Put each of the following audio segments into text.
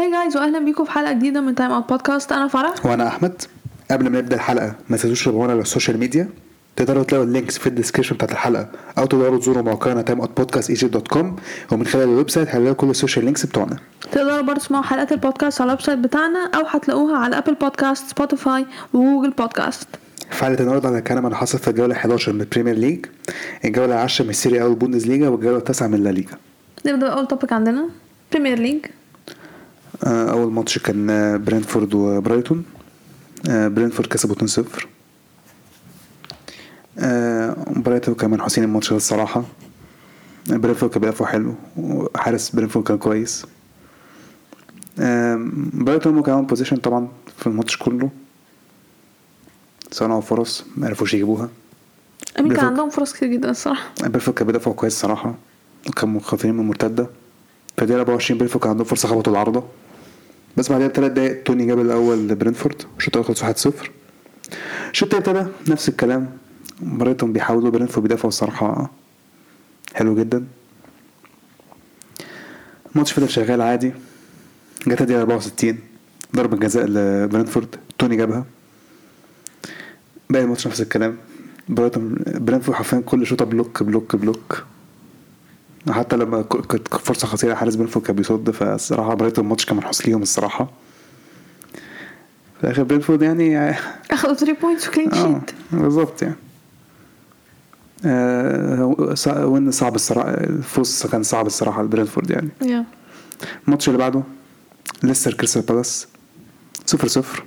Hi guys واهلا بيكم في حلقة جديدة من Time Out Podcast أنا فرح. وأنا أحمد. قبل ما نبدأ الحلقة ما تنسوش تتابعونا على ال social media تقدروا تلاقوا ال links في ال description بتاعت الحلقة أو تقدروا تزوروا موقعنا Time Out Podcast Egypt dot com ومن خلال ال website هتلاقوا كل ال social links بتوعنا. تقدروا برضه تسمعوا حلقات البودكاست على ال website بتاعنا أو هتلاقوها على Apple Podcasts Spotify و Google Podcasts في حلقه النهارده هنتكلم عن حصل في الجولة 11 من ال Premier League الجولة 10 من ال Serie A أو ال Bundesliga والجولة 9 من La Liga نبدأ باول topic عندنا. Premier League أول ماتش كان آه، برينفورد وبرايتون. آه، برينفورد كسبوا 2-0 آه، برايتون كان منحوسين الماتش ده الصراحة. برينفورد كان بيدافعوا حلو وحارس برينفورد كان كويس. آه، برايتون هم كانوا possession طبعا في الماتش كله. صنعوا فرص ما عرفوش يجيبوها. أمين كان برينفورد- عندهم فرص كتير جدا الصراحة. برينفورد كان بيدافعوا كويس صراحة وكانوا خطرين من المرتدة في الدقيقة 24 برينفورد كان عندهم فرصة خبطوا العارضة. بس بعدها بثلاث دقايق توني جاب الأول لبرينفورد. الشوط الأول خلص 1-0 الشوط التاني ابتدى نفس الكلام. برايتون بيحاولوا برينفورد بيدافعوا الصراحة حلو جدا. الماتش فضل شغال عادي. جت الدقيقة 64 ضربة جزاء لبرينفورد. توني جابها. باقي الماتش نفس الكلام. برينفورد حرفيا كل شوطة block block block. حتى لما كانت فرصة خطيرة حارس برينفورد كان بيصد فالصراحه برايتون الماتش كان منحوس ليهم الصراحة. في الآخر برينفورد يعني اخدوا 3 points و clean sheet بالظبط يعني. آه win صعب الصراحه الفوز كان صعب الصراحة لبرينفورد يعني. yeah الماتش اللي بعده ليستر كريستال بالاس صفر صفر.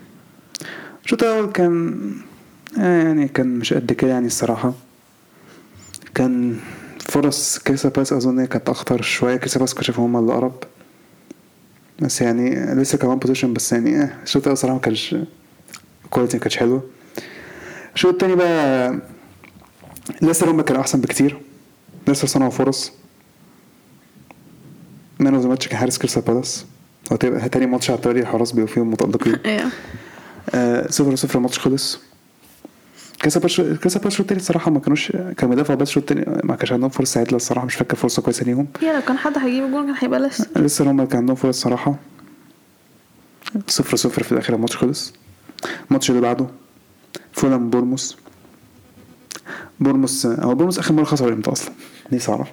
الشوط الأول كان آه يعني كان مش قد كده يعني الصراحة. كان فرص كريستال بالاس أظن هي كانت أخطر شوية. كريستال بالاس كنت هما اللي أقرب بس يعني ليستر كمان possession بس يعني آه، الشوط الأول صراحة ما كانش ال quality ما كانتش حلوة الشوط التاني بقى ليستر هما كانوا أحسن بكتير. ليستر صنعوا فرص. man of the match كان حارس كريستال بالاس. هو تاني ماتش على التوالي الحراس بيبقوا فيهم متألقين. yeah آه، صفر صفر الماتش خلص. كريستال بالاس الشوط التاني الصراحة ما كانوش كانوا بيدافعوا بس الشوط ما كانش عندهم فرصة عدلة الصراحة مش فاكر فرصة كويسة ليهم. yeah لو كان حد هيجيب الجول كان هيبقى ليستر. ليستر هم كان عندهم فرص صراحة صفر صفر في الآخر الماتش خلص. الماتش اللي بعده فولام بورموس. بورموس هو بورموس آخر مرة خسر إمتى أصلا؟ نفسي أعرف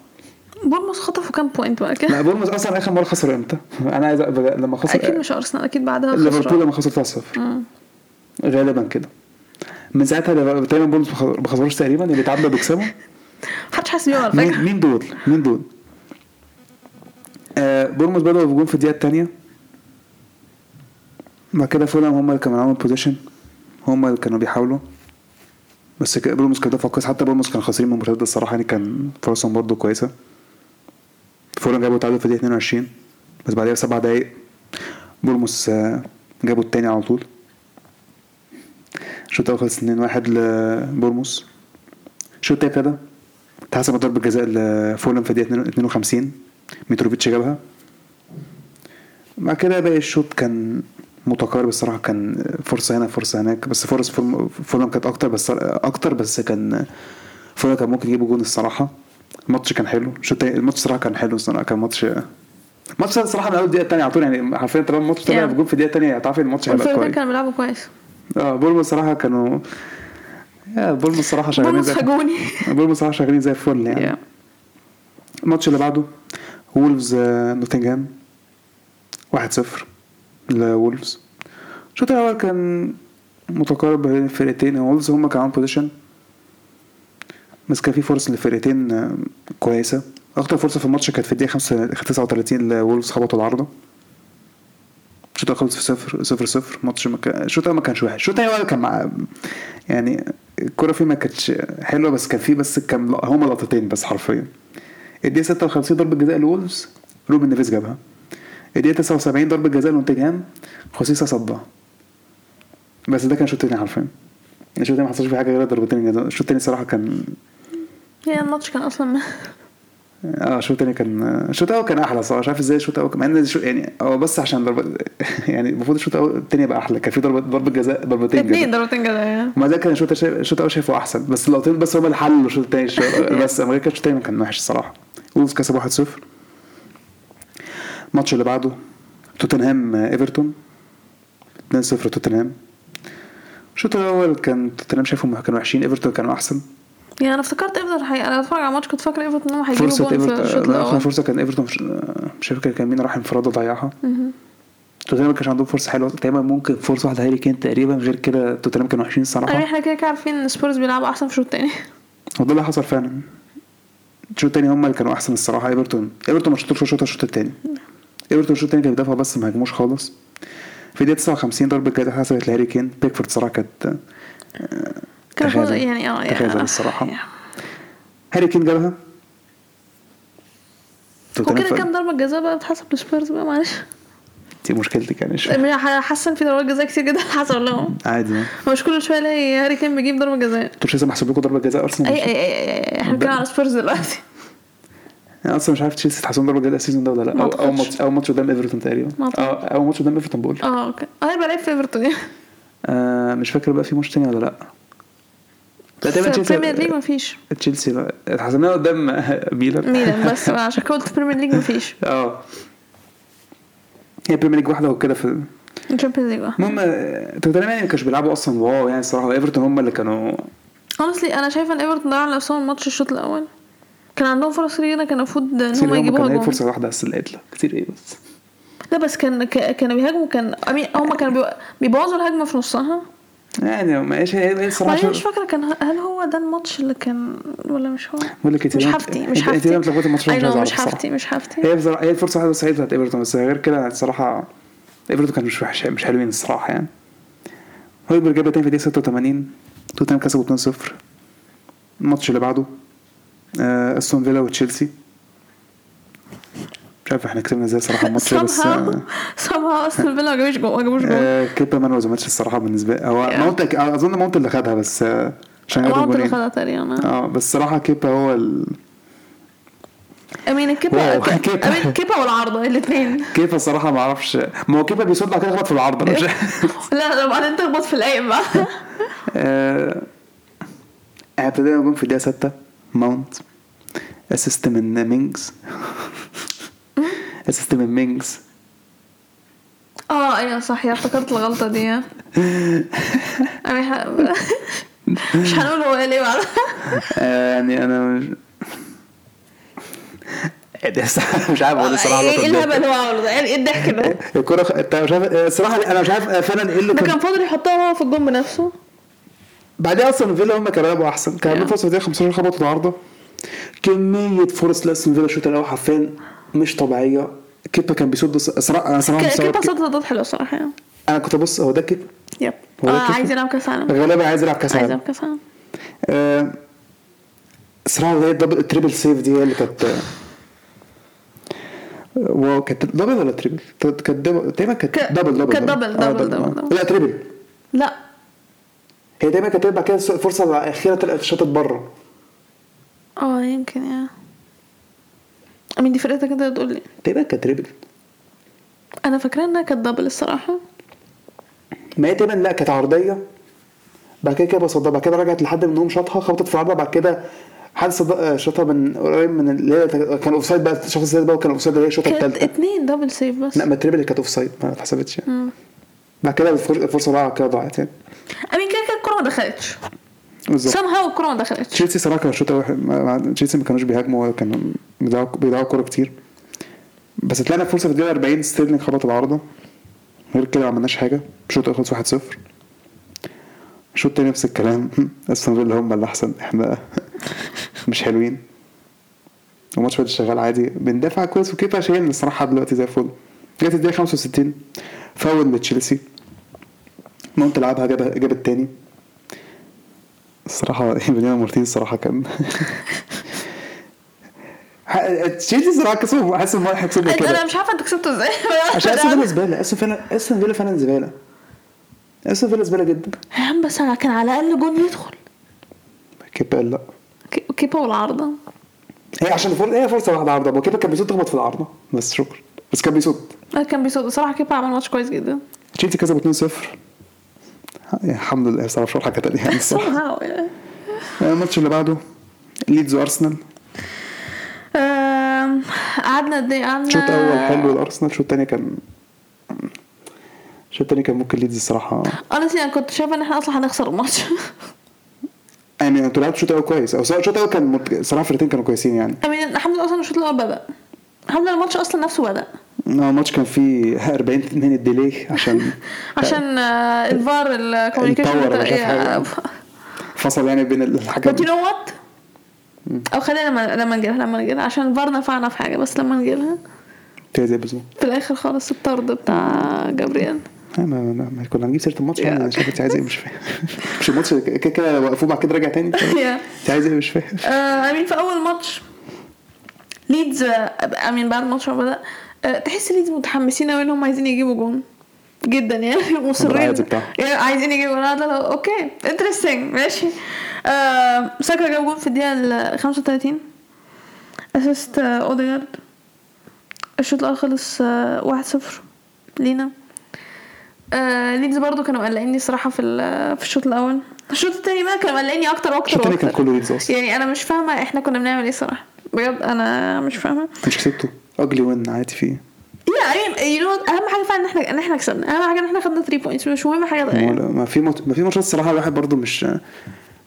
بورموس خطفوا كام point بقى كده؟ لا بورموس أصلا آخر مرة خسر إمتى؟ أنا عايز لما خسر أكيد مش أرسنال أكيد بعدها ليفربول خسروا لما خسر 3-0 مم. غالبا كده. من ساعتها تقريبا بورموس ما خسروش تقريبا اللي بيتعادلوا بيكسبوا. محدش حاسس بيهم على مين فكره مين دول؟ مين دول؟ آه بورموس بدأوا بجون في الدقيقة التانية. بعد كده فولام هم اللي كانوا معاهم ال possession هم اللي كانوا بيحاولوا. بس بورموس كان دفع كويس. حتى بورموس كانوا خطرين من المرتدة الصراحة يعني كان فرصهم برضه كويسة. فولام جابوا تعادل في الدقيقة 22 بس بعدها بسبع دقايق بورموس آه، جابوا التاني على طول. الشوط الأول خلص 2-1 لبورموس. الشوط التاني ابتدى. اتحسب ضربة جزاء لفولم في الدقيقة 52 ميتروفيتش جابها. بعد كده باقي الشوط كان متقارب الصراحة كان فرصة هنا فرصة هناك. بس فرص فولم فولم كانت أكتر بس أكتر بس كان فولم كان ممكن يجيبوا جون الصراحة. الماتش كان حلو. الشوط الماتش الصراحة كان حلو الصراحة كان ماتش الماتش ده الصراحة من أول دقيقة التانية على طول يعني حرفيا طالما الماتش طلع. بجون في الدقيقة التانية هتعرفي الماتش هيبقى كويس. كانوا بيلعبوا كويس. آه بورموس الصراحة كانوا yeah بورموس الصراحة شغالين زي هجوني بورموس الصراحة شغالين زي الفل يعني. الماتش اللي بعده وولفز آه، نوتنجهام 1-0 لوولفز الشوط الأول كان متقارب بين الفرقتين. وولفز هم كانوا possession بس كان في فرص للفرقتين آه، كويسة. أكتر فرصة في الماتش كانت في الدقيقة 5 39 لوولفز خبطوا العارضة. الشوط الأول خلص في صفر صفر صفر ماتش ما كان الشوط الأول ما كانش وحش الشوط الثاني كان مع يعني الكرة فيه ما كانتش حلوة بس كان فيه بس كان هما لقطتين بس حرفيا. الدقيقة 56 ضربة جزاء لولفز روبن نيفيز جابها. الدقيقة 79 ضربة جزاء لنوتنجهام خوسيسا صدها. بس ده كان الشوط التاني حرفيا. الشوط التاني ما حصلش فيه حاجة غير ضربتين جزاء الشوط التاني الصراحة كان هي الماتش كان أصلا آه الشوط التاني كان الشوط الأول كان أحلى صراحة. مش عارف إزاي الشوط الأول مع إن يعني هو بس عشان ضربة يعني المفروض الشوط الأول التاني يبقى أحلى. كان في ضربة ضربة جزاء ضربتين جزاء. ضربتين جزاء يا. ومع ذلك كان الشوط الأول شايفه أحسن. بس اللقطتين بس هم اللي حلوا الشوط التاني بس أما كان الشوط التاني كان وحش الصراحه وولفز كسب 1-0 الماتش اللي بعده توتنهام آه، إيفرتون. 2-0 توتنهام. الشوط الأول كان توتنهام شايفهم كانوا وحشين إيفرتون كانوا أحسن. يعني أنا افتكرت إيفرتون حقيقة أنا بتفرج على الماتش كنت فاكره إيفرتون انهم هيجيبوا فرصة جون في إيفرتون الشوط لا اخر الأول فرصة كان إيفرتون مش, مش فاكر كان مين راح انفراد ضيعها. توتنهام كانش عندهم فرصة حلوة. تقريبا ممكن فرصة واحدة هاري كين تقريبا غير كده توتنهام كانوا وحشين يعني الصراحه إحنا كده كده عارفين إن سبيرز بيلعبوا أحسن في الشوط التاني. هو ده اللي حصل فعلا. الشوط التاني هم اللي كانوا أحسن الصراحة. إيفرتون إيفرتون ما شطوش الشوط الشوط التاني. إيفرتون الشوط التاني كانوا بيدافعوا بس ما هاجموش خالص. في دقيقة 59 ضربة جزاء حصلت لهاري كين. بيكفورد صراحة كانت كان. يعني آه يعني الصراحة. هاري كين جابها؟ وكده كام ضربة جزاء بقى بتحسب لسبيرز بقى معلش. دي مشكلتك يعني شو حاسه ان في ضربات جزاء كتير جدا حصل لهم. عادي. يعني مش كل شوية ألاقي هاري كين بيجيب ضربة جزاء. أنتوا مش لسه محسوب لكم ضربة جزاء أرسنال أي أي أي. إحنا بنتكلم على سبيرز دلوقتي. أنا أصلا مش عارف تشيلسي تحسبون ضربة جزاء ال season ده ولا لأ؟ ما أعتقدش. ماتش اول ماتش قدام إيفرتون تقريبا. آه اول ماتش قدام إيفرتون بقول. آه okay. هيبقى لعيب في إيفرتون. يعني آه مش فاكر بقى في ماتش تاني ولا لا لأ. تقريبا في البريمير ليج تشيلسي مفيش تشيلسي لا اتحسبناها قدام ميلان. ميلان بس عشان كده قلت البريمير ليج مفيش آه. هي بريمير ليج واحدة وكده في الشامبيونز ليج المهم آه، توتنهام يعني ما كانوش بيلعبوا أصلا. واو يعني الصراحه ايفرتون هم اللي كانوا honestly أنا شايفة إن ايفرتون ضيعوا على نفسهم الماتش الشوط الأول. كان عندهم فرص كتير جدا كان المفروض إن هم يجيبوها جون. فرصة واحدة بس اللي قتله كتير إيه بس. لا بس كان كانوا بيهاجموا كان هم كانوا بيبوظوا الهجمة في نصها. يعني ما إيش هي هي الصراحه وبعدين مش فاكرة كان هل هو ده الماتش اللي كان ولا مش هو؟ بقول لك مش حفتي مش انت حفتي لما تلخبطي الماتش أي مش عايز مش. حفتي مش حفتي هي بصراحه هي الفرصه بس هي بتاعت إيفرتون بس غير كده الصراحه إيفرتون كانوا مش وحش مش حلوين الصراحة يعني. هويبر جاب تاني في دقيقه 86 توتنهام كسبوا 2-0 الماتش اللي بعده آه، أستون فيلا وتشيلسي. مش عارف إحنا كسبنا إزاي صراحة الماتش بس آه، somehow استون فيلا ما جابوش جول ما جابوش جول آه، كيبا مان ما ماتش الصراحة بالنسبة لي هو. ماونت أظن ماونت اللي خدها بس آه، عشان جاب ماونت اللي خدها تقريبا آه. بس صراحة كيبا هو ال... امين كيبا. امين الكيبا والعارضه الاثنين كيبا الصراحة ما أعرفش. ما هو كيبا بيصد بعد كده خبط في العرض أنا مش لا لا بعدين تخبط في القايم بقى. آه، ابتدينا نقوم في الدقيقة 6 ماونت assist من مينجز assist من مينجز آه أيوه صح يا افتكرت الغلطة دي ح- مش هنقول هو قال إيه بعدها آه، يعني أنا مش إيه؟ مش عارف أقول الصراحه إيه اللقطة الهبل هو عمله ده؟ يعني إيه الضحك ده؟ الكرة خ- انت مش عارف الصراحه أنا مش عارف فعلا إيه اللي ده كان فاضل يحطها هو في الجون بنفسه؟ بعدين أصلا فيلا هم كانوا لعبوا أحسن. كان عندهم Yeah. فرصة في الدقيقه 15 خبطوا العارضه كمية فرص لأستون فيلا الشوط الأول حرفيا مش طبيعية. كيبا كان بيصد صراحة أنا صراحة مستغرب كيبا. صد ضد حلو الصراحة يعني أنا كنت أبص هو ده كيبا yep هو ده آه كيبا؟ عايز يلعب كأس عالم غالبا عايز يلعب كأس عايز عالم يلعب كأس عالم آه، صراحة هي ال double ال triple save دي هي اللي كانت آه، واو كانت double ولا triple؟ كانت double تقريبا كانت double double كانت double، آه، double، آه. double،. لا triple لا هي دايما كانت بعد كده الفرصة الأخيرة طلعت شاطت بره آه يمكن يا امين دي فرقتك انت بتقول لي. كانت triple أنا فاكرة إنها كانت double الصراحة. ما هي تقريبا لا كانت عرضية. بعد كده كده بصدها بعد كده رجعت لحد منهم شاطها خبطت في العارضة بعد كده حد آه، شاطها من قريب من اللي هي كان offside بقى شخص زي بقى وكان offside اللي هي الشوطة كانت الثالثه اتنين double save بس. لا ما ال triple كانت offside ما اتحسبتش. يعني. بعد كده الفر- الفرصة بقى كده ضاعت يعني. امين كده كده الكورة ما دخلتش. somehow الكوره ما دخلتش تشيلسي صراحة كان الشوط ما- تشيلسي ما كانوش بيهاجموا كانوا بيضيعوا كورة كتير. بس طلعنا فرصه في الدقيقة 40 ستيرلينج خبط العارضه غير كده ما عملناش حاجة. الشوط خلص 1-0 الشوط التاني نفس الكلام. أستون فيلا هم اللي أحسن. إحنا مش حلوين. الماتش فضل شغال عادي. بندافع كويس وكيبا شايلنا الصراحة دلوقتي زي الفل. جت الدقيقة 65 فاول لتشيلسي. مونت لعبها جاب جاب التاني الصراحة بنيامين مارتين الصراحة كان تشيلسي الصراحة كسبوا حاسس إن هو هيكسبنا أنا كده. مش عارفة انت كسبته إزاي. عشان أستون فيلا زبالة أستون فيلا أستون فيلا فعلا زبالة. أستون فيلا زبالة جدا. يا عم بس أنا كان على الأقل جون يدخل. كيبا لا. كي- كيبا والعارضة. هي عشان الفرصة هي فرصة واحدة عارضة هو كيبا كان بيصد تخبط في العارضة. بس شكرا. بس كان بيصد. آه، كان بيصد. صراحة كيبا عمل ماتش كويس جدا. تشيلسي كسبوا 2-0 يعني الحمد لله صراحة مش حاجة تانية يعني. يعني. الماتش اللي بعده ليدز وأرسنال. قعدنا قد إيه؟ قعدنا الشوط الأول حلو الارسنال الشوط الثاني كان الشوط التاني كان ممكن ليدز الصراحة. أنا كنت شايفة إن إحنا أصلا هنخسر الماتش. يعني أنتوا لعبتوا الشوط الأول كويس. أو الشوط الأول كان. صراحة الفرقتين كانوا كويسين يعني. Mean الحمد لله أصلا الشوط الأول بدأ. الحمد لله الماتش أصلا نفسه بدأ. الماتش كان فيه 40 2 delay عشان عشان آه، الفار ال communication شاف حاجة. فصل يعني بين الحكم But you know what؟ أو خلينا لما لما نجيلها لما نجيلها عشان الفار نفعنا في حاجة بس لما نجيلها زي بالظبط في الآخر خالص الطرد بتاع جابرييل. آه، ما, ما, ما كنا هنجيب سيرة الماتش يعني شايف انت عايز إيه مش فاهم. مش الماتش كده كده وقفوه بعد كده رجع تاني. انت عايز إيه مش فاهم. آه، I mean في أول ماتش ليدز mean بعد الماتش ما بدأ آه، تحس ليدز متحمسين قوي انهم عايزين يجيبوا جون. جدا يعني. مصرين. يعني عايزين يجيبوا جون. Okay. Interesting ماشي. آه، ساكا جاب جون في الدقيقة ال 35 assist اوديجارد الشوط الأول خلص آه، 1-0 لينا. آه ليدز برضو كانوا مقلقيني صراحة في في الشوط الأول. الشوط التاني بقى كانوا مقلقيني أكتر وأكتر الشوط التاني كان كله ليدز أصلا. يعني أنا مش فاهمة إحنا كنا بنعمل إيه صراحة. بجد أنا مش فاهمة. مش كسبته ugly win عادي فيه. Yeah you know أهم حاجة فعلا إن إحنا إن إحنا كسبنا. أهم حاجة إن إحنا خدنا 3 points مش مهم حاجة ما يعني. في ما في ماتشات الصراحه الواحد برضه مش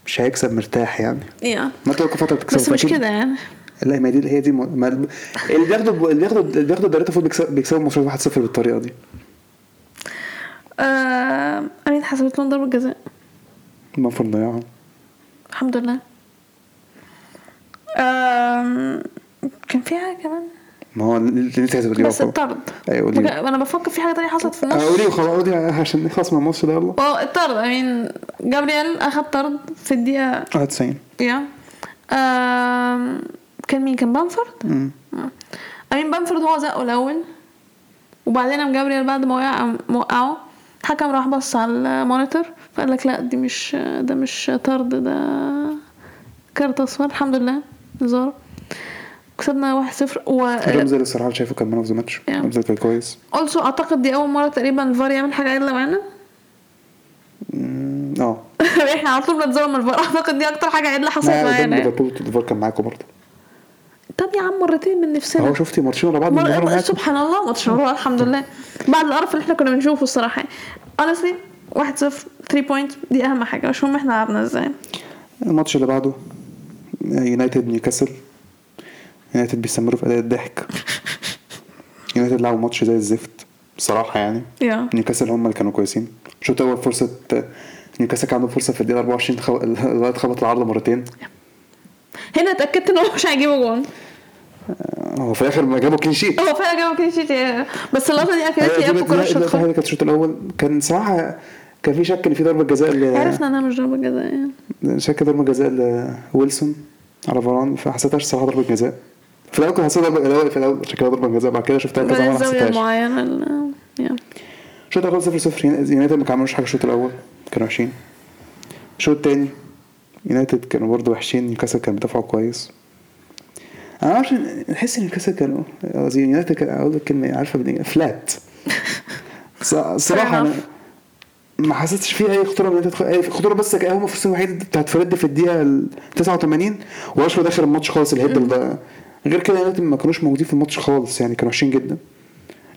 مش هيكسب مرتاح يعني. يا ما تبقى فترة تكسب بس مش كده يعني. لا ما دي هي دي م- ما اللي بياخدوا اللي بياخدوا اللي بياخدوا الدوري فوت بيكسب- بيكسبوا الماتشات 1-0 بالطريقة دي. آه امين حسبت لهم ضربة جزاء. المفروض نضيعها الحمد لله. كان في حاجة كمان؟ ما هو اللي انت عايز تقوليه بس الطرد أيوه قولي أنا بفكر في حاجة تانية حصلت في النص. قولي خلاص قولي عشان نخلص من الماتش ده يلا. آه الطرد امين جابرييل أخد طرد في الدقيقة 91 Yeah. Um، كان مين؟ كان بامفورد. I mean بامفورد هو زقه الأول. وبعدين قام جابرييل بعد ما وقع موقعه الحكم راح بص على ال monitor فقال لك لا دي مش ده مش طرد ده كارت أصفر. الحمد لله هزار كسبنا 1-0 و رمزي الصراحة شايفه كان man of the match. رمزي كان كويس. Also أعتقد دي أول مرة تقريبا الفار يعمل حاجة عدله معانا. آه. إحنا على طول بنتظلم الفار أعتقد دي أكتر حاجة عدله حصلت معانا. يعني. ليفربول الفار كان معاكم برضه. طب يا عم مرتين من نفسنا. أهو شفتي ماتشين ورا بعض من مر... سبحان الله ماتش والله الحمد لله. بعد القرف اللي إحنا كنا بنشوفه الصراحة. Honestly 1 0 3 point دي أهم حاجة. مش مهم إحنا لعبنا إزاي. الماتش اللي بعده يونايتد نيوكاسل يونايتد بيستمروا في أداء الضحك. يونايتد لعبوا ماتش زي الزفت بصراحة يعني. Yeah نيوكاسل هم اللي كانوا كويسين. شوط أول فرصة نيوكاسل كان عنده فرصة في الدقيقة 24 خو... الوقت خبط العارضه مرتين. هنا اتأكدت ان هو مش هيجيبوا جون. آه، هو في الآخر ما جابوا clean sheet هو فعلا جابوا clean sheet بس اللقطة دي اكدت لي هي ابو كرة الشوط كانت الشوط الأول كان صراحة كان في شك إن في ضربة جزاء ل- عرفنا إنها مش ضربة جزاء يعني شك ضربة جزاء لويلسون على فاران فحسيتهاش الصراحه ضربة جزاء. في الأول كنت حسيتها ضربه الأول في الأول شكلها ضربة جزاء بعد كده شفتها كذا مرة حسيتهاش. ال- Yeah. الشوط الأول 0 0 يونايتد ما عملوش حاجة الشوط الأول كانوا وحشين. الشوط الثاني يونايتد كانوا برضه وحشين نيوكاسل كان بيدافعوا كويس. أنا ما أعرفش نحس إن نيوكاسل كانوا قصدي يونايتد كان أقول لك كلمة عارفة flat أنا enough. ما حسيتش فيه أي خطورة من تدخل أي خطورة بس كان هم الفرصه الوحيده بتاعت فريد في الدقيقة ال 89 واشرو داخل الماتش خالص ال head ده غير كده يونايتد ما كانوش موجودين في الماتش خالص يعني كانوا وحشين جدا.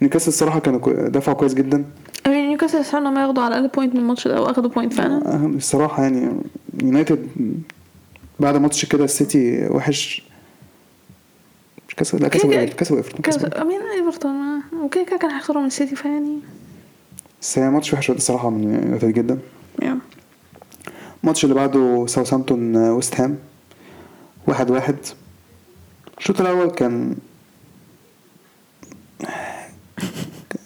نيوكاسل الصراحة كانوا دفعوا كويس جدا. يعني نيوكاسل يستحقوا انهم ياخدوا على الأقل point من الماتش ده أو أخدوا point فعلا. أهم- الصراحة يعني يونايتد بعد ماتش كده السيتي وحش. مش كسب لا كسبوا كسبوا ايفرتون كسبوا. I mean إيفرتون. ما- وكده كده كان هيخسروا من السيتي فيعني. بس هي ماتش وحش الصراحة من يونايتد جدا. الماتش اللي بعده ساوثهامبتون آه، ويست هام. واحد واحد. الشوط الأول؟ كان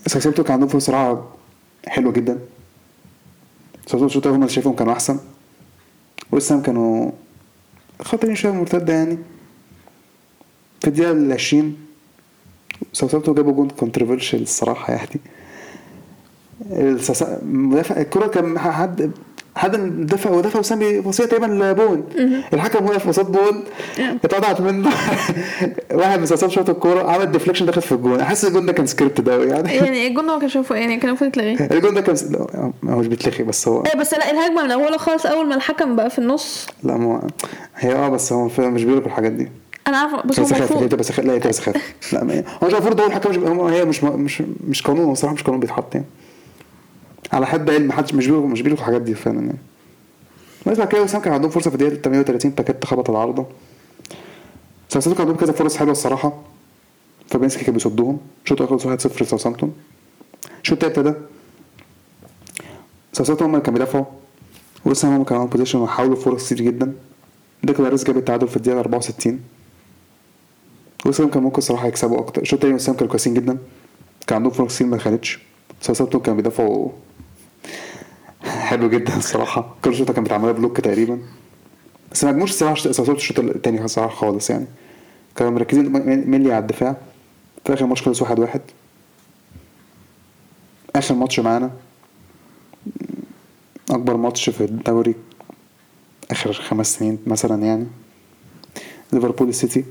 ساوثهامبتون كان عندهم فرصة صراحة حلوة جدا. ساوثهامبتون الشوط الأول هم شايفهم كانوا أحسن. ويست هام كانوا خاطرين شوية مرتدة يعني. في الدقيقة ال 20 ساوثهامبتون جابوا جون controversial الصراحة يعني الكرة كان حد حد دفع ودفع وسام بصية تقريبا لبون. الحكم وقف قصاد بون. اتقطعت منه. واحد من ساسان شاط الكورة عمل ديفليكشن دخل في الجون. حاسس الجون ده كان سكريبت ده يعني. يعني الجون ده ما كانش يعني كان المفروض يتلغي. الجون ده كان س- لا، ما هوش بيتلخي بس هو. إيه بس لا الهجمة من اولها خالص أول ما الحكم بقى في النص. لا ما هي آه بس هو مش بيقولوا بالحاجات دي. أنا عارفة بس هو المفروض تبقى سخافة لا تبقى سخافة لا هو مش المفروض هو الحكم مش هو- هي مش مش مش قانون هو الصراحة مش قانون بيتحط يعني. على حد علمي محدش مش بيلغوا مش بيلغوا الحاجات دي فعلا يعني. بس بعد كده West Ham كان عندهم فرصة في الدقيقة 38 باكيت خبط العارضه ساوثامبتون كان عندهم كذا فرص حلوة الصراحة. فابيانسكي كان بيصدهم. شوط اخر 1-0 لساوثامبتون الشوط التالت ابتدى. ساوثامبتون هم اللي كانوا بيدافعوا. ولسه هم كانوا possession وحاولوا فرص كتير جدا. ديكلان رايس جاب التعادل في الدقيقة 64 West Ham كان ممكن الصراحة يكسبوا أكتر. الشوط التاني West Ham كانوا كويسين جدا. كان عندهم فرص كتير ما دخلتش ساوثامبتون كانوا بيدافعوا حلو جدا الصراحة. كل شوطة كان بيتعملها block تقريبا. بس ما هجموش الصراحة ساوثامبتون الشوط التاني الصراحه خالص يعني. كانوا مركزين mainly على الدفاع. في آخر ماتش خلص واحد واحد. آخر ماتش معانا. أكبر ماتش في الدوري. آخر خمس سنين مثلا يعني. ليفربول سيتي.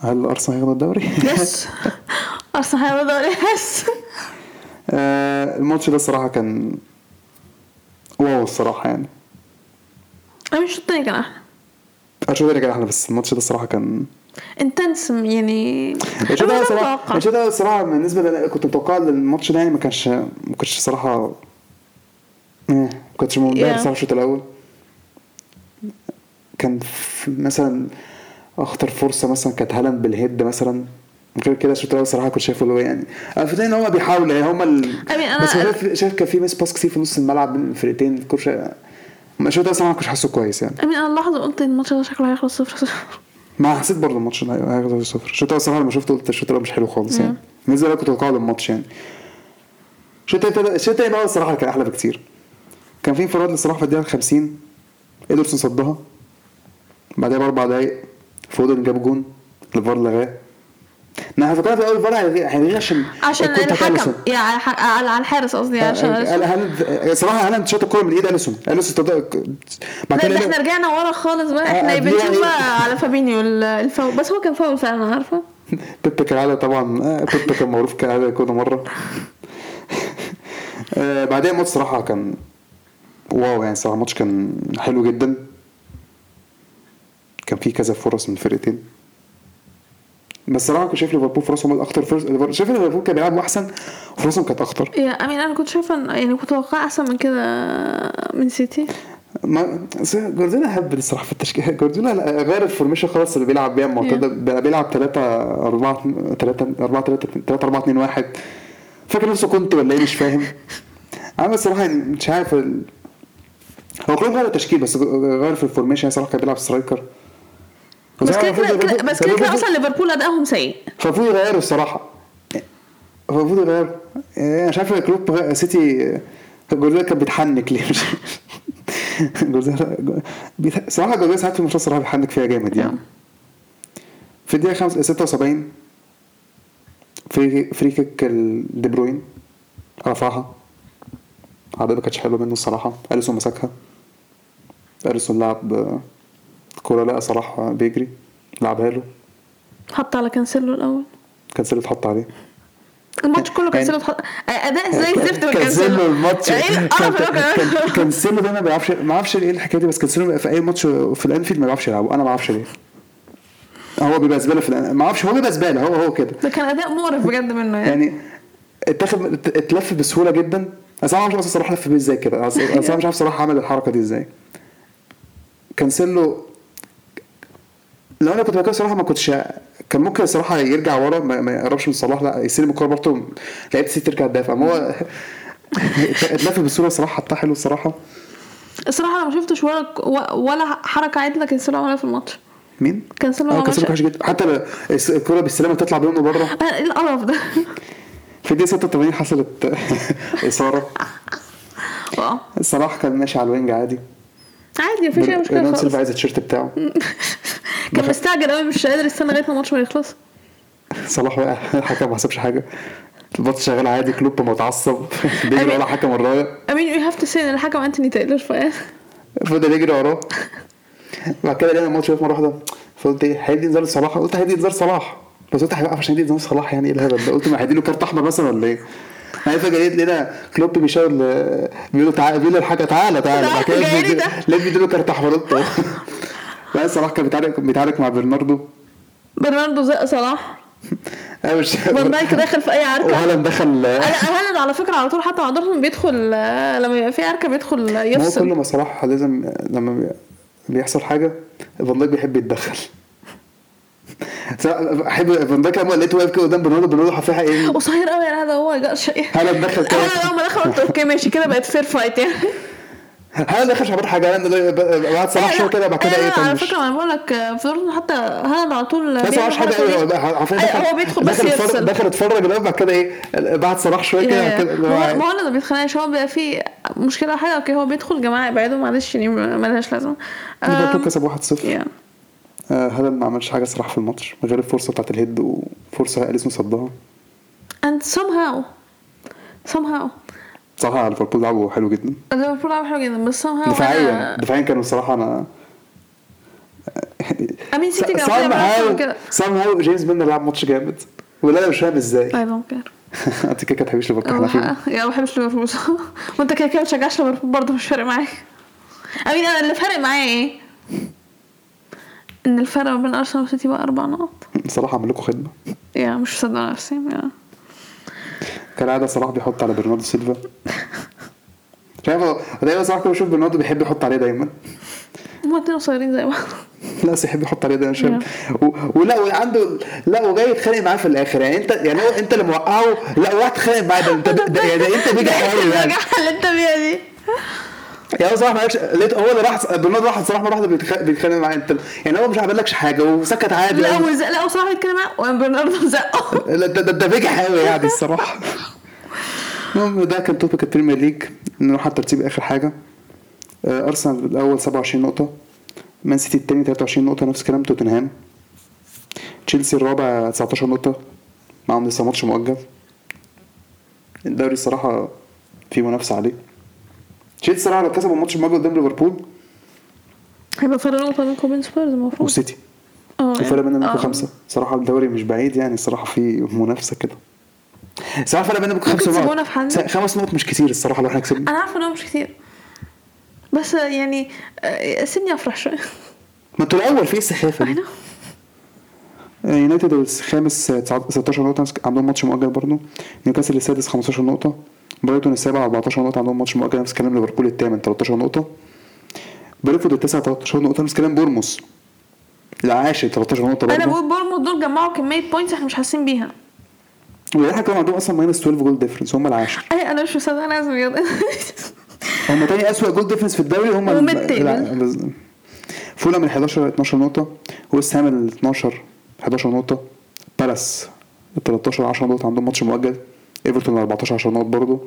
هل أرسنال هياخد الدوري؟ يس أرسنال هياخد الدوري. يس الماتش ده الصراحه كان wow الصراحة يعني أنا مش التاني كان أحلى الشوط ده كان أحلى بس الماتش ده الصراحه كان intense يعني الشوط ده متوقع. الشوط ده الصراحه بالنسبة لي كنت متوقع إن الماتش ده يعني ما كانش ما كانش صراحة إيه، ما كنتش Yeah. الصراحه الشوط الأول كان في مثلا أخطر فرصة مثلا كانت هالاند بالهيد مثلا غير كده الشوط الأول الصراحه كنت شايفه اللي هو يعني أنا فاكر إن هم بيحاولوا يعني هم ال... Mean أنا- بس شايف شايف كان في مس باس كتير في نص الملعب بين الفرقتين كل شيء الشوط ده الصراحه ما كنتش حاسه كويس يعني. امين أنا لحظة قلت الماتش ده شكله هيخلص صفر صفر. ما حسيت برضه الماتش ده هياخد صفر الشوط الأول الصراحه لما شفته قلت الشوط الأول مش حلو خالص يعني. بالنسبة كنت متوقع الماتش يعني. الشوط التاني الشوط التاني بقى الصراحه كان أحلى بكتير. كان في انفراد لصلاح في الدقيقة 50 إدرسون صدها. بعدها بأربع دقايق فودن جاب جون. الفار لغاه. أنا فكرت في الأول الفار هيلغيه هيلغيه عشان عشان الحكم. يعني على الح- على على الحارس قصدي عشان قال هالاند صراحة هالاند شاط الكوره من إيد أليسون. أليسون بعد كده ده إحنا رجعنا ورا خالص بقى. إحنا بنشوف إيه؟ بقى على فابينيو ال- الفاول. بس هو كان فاول فعلا عارفه؟ بيبي كالعادة طبعا. آه، بيبي كان معروف كالعادة كل مرة. آه، بعدين الماتش صراحة كان wow يعني صراحة. الماتش كان حلو جدا. كان فيه كذا فرص من الفرقتين. بس صراحة كنت شايف ليفربول فرصهم الأخطر فرص شايف إن ليفربول كان بيلعبوا أحسن وفرصهم كانت أخطر Yeah I mean أنا كنت شايفة يعني كنت متوقعة أحسن من كده من سيتي. ما جوارديولا هبل الصراحة في التشكيل. جوارديولا لا- غير ال formation خلاص اللي بيلعب بيها. معتاد بقى بيلعب 3 4 3 4 3 3 4 2 1 فاكر نفسه كنت ولا إيه؟ مش فاهم. أنا الصراحة يعني مش عارف ال... هو كلهم غير التشكيل بس غير في ال formation يعني صراحة كان بيلعب striker. بس كده كده كده- بس كده كده أصلا ليفربول أدائهم سيء. فالمفروض يغيروا الصراحة. المفروض يغيروا يعني أنا مش عارف كلوب سيتي جوارديولا كان بيتحنك ليه؟ مش صراحة جوارديولا ساعات في الماتشات صراحة بيتحنك فيها جامد يعني. في الدقيقة 5 76 free free kick دي بروين رفعها. عرضيه ما كانتش حلوة منه الصراحة. أليسون مسكها. أليسون لعب آه، كوره لقى صلاح بيجري لعبها له. حط على كانسيلو الأول. كانسيلو اتحط عليه. الماتش كله كانسيلو اتحط أداء زي الزفت كانسيلو؟ الماتش. كان- كانسيلو ده ما بيعرفش ما أعرفش إيه الحكاية دي بس كانسيلو في أي ماتش في الأنفيلد ما بيعرفش يلعبه. أنا ما أعرفش ليه. هو بيبقى زبالة في ما أعرفش هو بيبقى زبالة. هو هو كده. ده كان أداء مقرف بجد منه يعني. يعني اتاخد ات- اتلف بسهولة جدا. أنا ما أعرفش أصلا صلاح لف بيه إزاي كده. أنا مش عارف صلاح عمل الحركة دي إزاي. كانسيلو لو أنا كنت مكان صلاح ما كنتش كان ممكن الصراحه يرجع ورا ما, ما يقربش من صلاح لا يستلم الكورة برضه. لعيبه سيتي ترجع تدافع ما هو اتلف بسهوله الصراحه حطها حلو الصراحه الصراحه أنا ما شفتش ولا ولا حركة عدلة كانسيلو عملها في الماتش. مين؟ كانسيلو آه ما كانسيلو وحش جدا. حتى الكوره بالسلامة تطلع بينه بره. آه، إيه القرف ده؟ في دقيقه 86 حصلت إثارة. صلاح كان ماشي على ال wing عادي. عادي مفيش أي مشكلة خالص. سيلفا عايز التيشيرت بتاعه. كان مستعجل قوي مش قادر يستنى لغاية ما الماتش ما يخلص. صلاح وقع الحكم ما حسبش حاجة. الماتش شغال عادي كلوب متعصب بيجري ورا حكم الراية. I mean you have to say ان الحكم أنتوني تايلور فاهم فضل يجري وراه. بعد كده لقينا الماتش واقف مرة واحدة. فقلت إيه هيدي انذار لصلاح قلت هيدي انذار صلاح. بس قلت هيوقف عشان يدي انذار صلاح يعني إيه الهبل ده؟ قلت ما هيدي له كارت أحمر مثلا ولا إيه؟ يعني فجاه لقيت لقينا كلوب بيشاور بيقول له تعالى بيقول للحكم تعالى تعالى. بعد كده لقيت بيديله كارت أحمر. لا صلاح كان بيتعارك بيتعارك مع برناردو. برناردو زق صلاح. أنا مش فان دايك داخل في أي عركة. وهالاند دخل لا هالاند على فكرة على طول حتى مع دورتموند بيدخل لما يبقى في عركة بيدخل ما هو كل يفصل ما صلاح لازم لما بي- بيحصل حاجة فان دايك بيحب يتدخل. أحب فان دايك لما لقيته واقف كده قدام برناردو برناردو حرفيا إيه قصير قوي يعني هذا هو جرش هالاند دخل كده. أنا لما دخل قلت okay ماشي كده بقت fair fight يعني. هالاند دخل شعبات حاجة هالاند بعد صلاح شوية كده بعد كده إيه على فكرة أنا بقول لك آه، حتى هالاند على طول بس ما حاجة هو أيوة، هو بيدخل بس يفصل. دخل اتفرج بعد كده إيه بعد صلاح شوية كده بعد كده ما هو أنا ما بيتخانقش هو بيبقى في مشكلة حاجة. okay هو بيدخل جماعة ابعدوا معلش يعني ملهاش لازمة. ليفربول كسب 1-0 يا. آه، هالاند ما عملش حاجة صراحة في الماتش غير الفرصة بتاعت ال head وفرصة أليسون صدها. And somehow somehow. صراحة ليفربول لعبوا حلو جدا. ليفربول لعب حلو جدا بس دفاعيا دفاعيا كانوا الصراحه أنا أمين سيتي كان somehow كده. somehow جيمس ميلنر لعب ماتش جامد. ولا أنا مش فاهم إزاي. I don't care. أنت كده كده تحبيش ليفربول إحنا يا ما بحبش ليفربول. وأنت كده كده ما بتشجعش ليفربول برضه مش فارق معاك. أمين أنا اللي فارق معايا إيه؟ إن الفرق ما بين أرسنال وسيتي بقى أربع نقط. صراحة عمل لكم خدمة. يا مش مصدق نفسي يا. كالعاده صلاح بيحط على برناردو سيلفا. شايف؟ دايما صلاح ما بشوف برناردو بيحب يحط عليه دايما. هما اتنين قصيرين زي بعض. لا يحب يحط عليه فاهم و- ولا وعنده لا وجاي يتخانق معاه في الآخر. يعني أنت يعني هو أنت اللي موقعه. لا وراح تتخانق معاه. ده أنت ده يعني أنت بيجي حاول يعني. أنت دي. يعني هو صلاح ما قالش لقيت هو اللي راح برناردو راح صلاح واحدة بيتخ- بيتخانق معاه. انت يعني هو مش عمل لكش حاجة وسكت عادي. لا. هو لا هو صلاح بيتكلم معاه وقام برناردو زقه. لا ده ده بيجي حاوي يعني الصراحة. المهم ده كان topic البريمير ليج. نروح على الترتيب آخر حاجة. آه، أرسنال الأول 27 نقطة. مان سيتي الثاني 23 نقطة نفس كلام توتنهام. تشيلسي الرابع 19 نقطة. معاهم لسه ماتش مؤجل. الدوري الصراحة في منافسة عليه. تشيلسي الصراحه لو كسبوا الماتش المؤجل قدام ليفربول هيبقى فرق نقطة بينكم وبين سبيرز المفروض وسيتي. آه الفرق بيننا آه. وبينكم خمسة. صراحة الدوري مش بعيد يعني الصراحه في منافسة كده. صراحة الفرق بيننا وبينكم ممكن خمس تسيبونا نقط. خمس نقط مش كتير الصراحة لو إحنا كسبنا. أنا عارفة إن هو مش كتير. بس يعني آه، سيبني افرح شوية. ما أنتوا الأول في السخافه دي. أنا آه، يونايتد الخامس آه، 19 16 نقطة عندهم ماتش مؤجل برضه. نيوكاسل السادس 15 نقطة. برايتون السابع 14 نقطة عندهم ماتش مؤجل نفس كلام ليفربول الثامن 13 نقطة. بريفورد التاسع 13 نقطة نفس كلام بورموس العاشر 13 نقطة أنا برضه بقول بورموث دول جمعوا كمية points إحنا مش حاسين بيها. وإحنا كانوا عندهم أصلا minus 12 goal difference هم العاشر. أي أنا مش مصدقة أنا لازم بجد. هم تاني أسوأ goal difference في الدوري هم و mid ال- table. لا، بز- فولهام ال 11 12 نقطة. ويست هام ال 12 11 نقطة. بالاس ال 13 10 نقطة عندهم ماتش مؤجل. ايفرتون ال 14 10 نقط برضه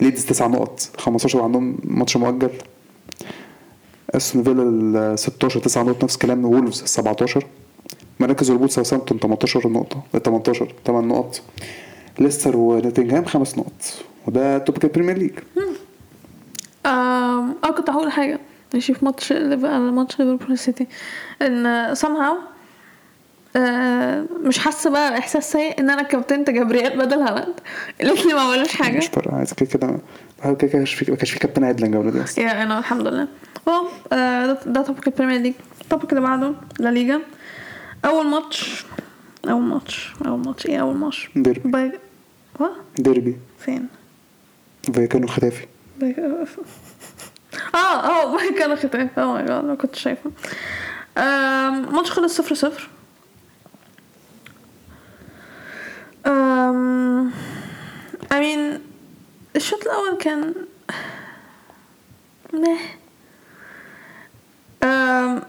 ليدز 9 نقط 15 عندهم ماتش مؤجل. استون فيلا ال 16 9 نقط نفس كلام. وولفز 17 مراكز الهبوط ساوثهامبتون 18 نقطة 18 8 نقط. ليستر ونوتنغهام 5 نقط. وده topic البريمير ليج. آه كنت هقول حاجة. ماشي في ماتش ليفربول سيتي. إن somehow آه مش حاسة بقى إحساس سيء إن أنا كابتنت جابرييل بدل هالاند. الاثنين ما عملوش حاجة. مش فارقة عايز كده كده. كده كده كانش في كانش في كابتن عادل الجولة دي أصلا يا أنا الحمد لله. wow آه ده- topic البريمير ليج ال topic اللي بعده لا ليجا. أول ماتش. أول ماتش. أول ماتش. إيه أول ماتش؟ ديربي. by the way ديربي. فين؟ فايكانو ختافي. باي... آه آه باي كان ختاف oh my God ما كنت شايفه. ماتش خلص صفر صفر. أم... I mean الشوط الأول كان نه.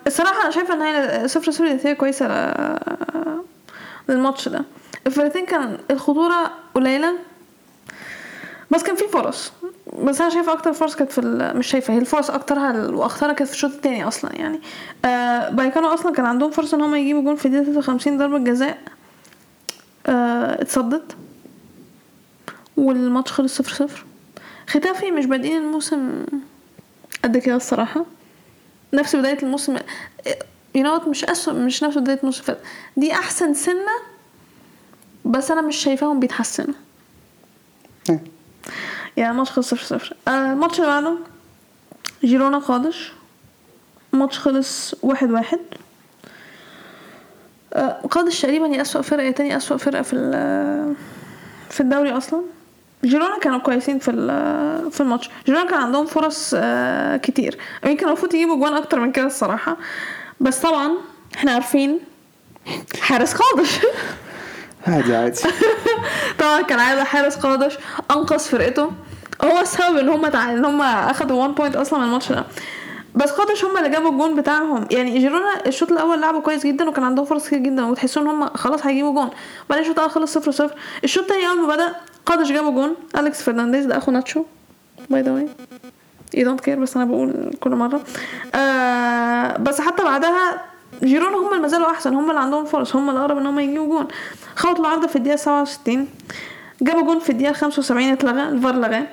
الصراحة أنا شايفة إن هي صفر صفر كويسة ل... للماتش ده. الفرقتين كان الخطورة قليلة. بس كان في فرص. بس أنا شايفة أكتر فرص كانت في مش شايفة. هي الفرص أكترها وأخطرها كانت في الشوط التاني أصلا يعني. آه بايكانو أصلا كان عندهم فرصة إن هم يجيبوا جول في دقيقة 53 ضربة جزاء. اتصدت. والماتش خلص صفر صفر. ختافي مش بادئين الموسم قد كده الصراحة. نفس بداية الموسم. you know مش أسوأ مش نفس بداية الموسم. but دي أحسن سنة بس أنا مش شايفاهم بيتحسنوا. إيه. يعني ماتش خلص صفر صفر. آه، الماتش اللي بعده جيرونا قادش ماتش خلص واحد واحد. آه، قادش تقريبا هي أسوأ فرقة تاني أسوأ فرقة في ال- في الدوري أصلا. جيرونا كانوا كويسين في ال- في الماتش. جيرونا كان عندهم فرص آه، كتير. يمكن المفروض يجيبوا جوان أكتر من كده الصراحة. بس طبعا إحنا عارفين حارس قادش. عادي عادي. طبعا كان عايز حارس قادش أنقذ فرقته. هو السبب إن هم. إن هم أخدوا 1 point أصلا من الماتش ده. بس قادش هم اللي جابوا الجون بتاعهم. يعني جيرونا الشوط الأول لعبوا كويس جدا وكان عندهم فرص كتير جدا. وتحسوا ان هم خلاص هيجيبوا جون. بعدين الشوط الأول خلص 0 0 الشوط التاني أول ما بدأ قادش جابوا جون. أليكس فرنانديز ده أخو ناتشو. by the way you don't care بس أنا بقول كل مرة. آه بس حتى بعدها جيرونا هم اللي ما زالوا أحسن. هم اللي عندهم فرص. هم اللي اقرب إن هم يجيبوا جون. خبطوا العارضه في الدقيقة 67 جابوا جون في الدقيقة 75 اتلغى. الفار لغاه.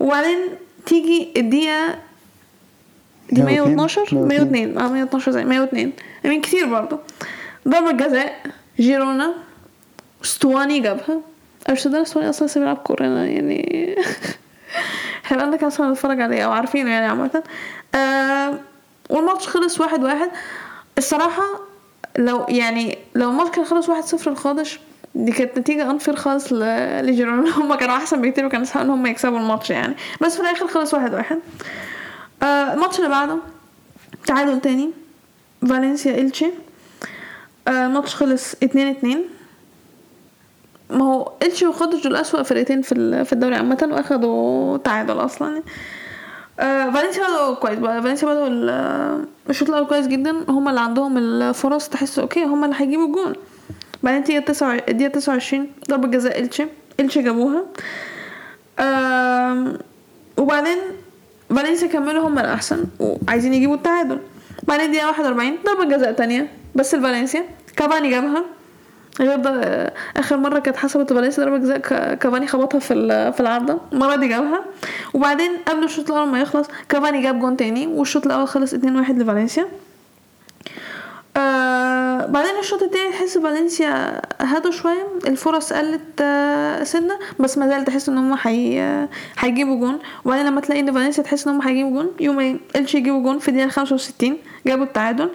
وبعدين تيجي الدقيقة دي 102 112 102 آه 112 زي 102 يعني كتير برضه ضربة جزاء جيرونا ستواني جابها. مش ده؟ ستواني أصلا لسه بيلعب كورة يعني إحنا بقالنا كام سنة بنتفرج عليه أو عارفينه يعني عامة. آه والماتش خلص واحد واحد. الصراحة لو يعني لو الماتش كان خلص واحد صفر لخادش دي كانت نتيجة انفير خالص لجيرونا. هم كانوا أحسن بكتير وكان يستحقوا إن هم يكسبوا الماتش يعني. بس في الآخر خلص واحد واحد. آه الماتش اللي بعده. تعادل تاني. فالنسيا إلتشي. آه الماتش خلص اتنين اتنين. ما هو إلتشي وخدش دول أسوأ فرقتين في في الدوري عامة وأخدوا تعادل أصلا. آه فالنسيا بدأوا كويس بقى. فالنسيا بدأوا ال- الشوط الأول كويس جدا. هما اللي عندهم الفرص. تحس أوكي هما اللي هيجيبوا الجون بعدين تيجي التسعة الدقيقة تسعة وعشرين ضربة جزاء إلتشي. إلتشي جابوها. وبعدين فالنسيا كملوا هم الأحسن. وعايزين يجيبوا التعادل. بعدين دقيقة 41 ضربة جزاء تانية. بس لفالنسيا كافاني جابها. غير ده آخر مرة كانت حسبت فالنسيا ضربة جزاء كافاني خبطها في في العارضة. المرة دي جابها. وبعدين قبل الشوط الأول ما يخلص كافاني جاب جون تاني والشوط الأول خلص 2-1 لفالنسيا. آه بعدين الشوط التاني تحس فالنسيا هدوا شوية. الفرص قلت آه سنة بس ما زال تحس إن هم حي... آه، هيجيبوا جون. وبعدين لما تلاقي إن فالنسيا تحس إن هم هيجيبوا جون يوم الشي يجيبوا جون في الدقيقة 65 جابوا التعادل.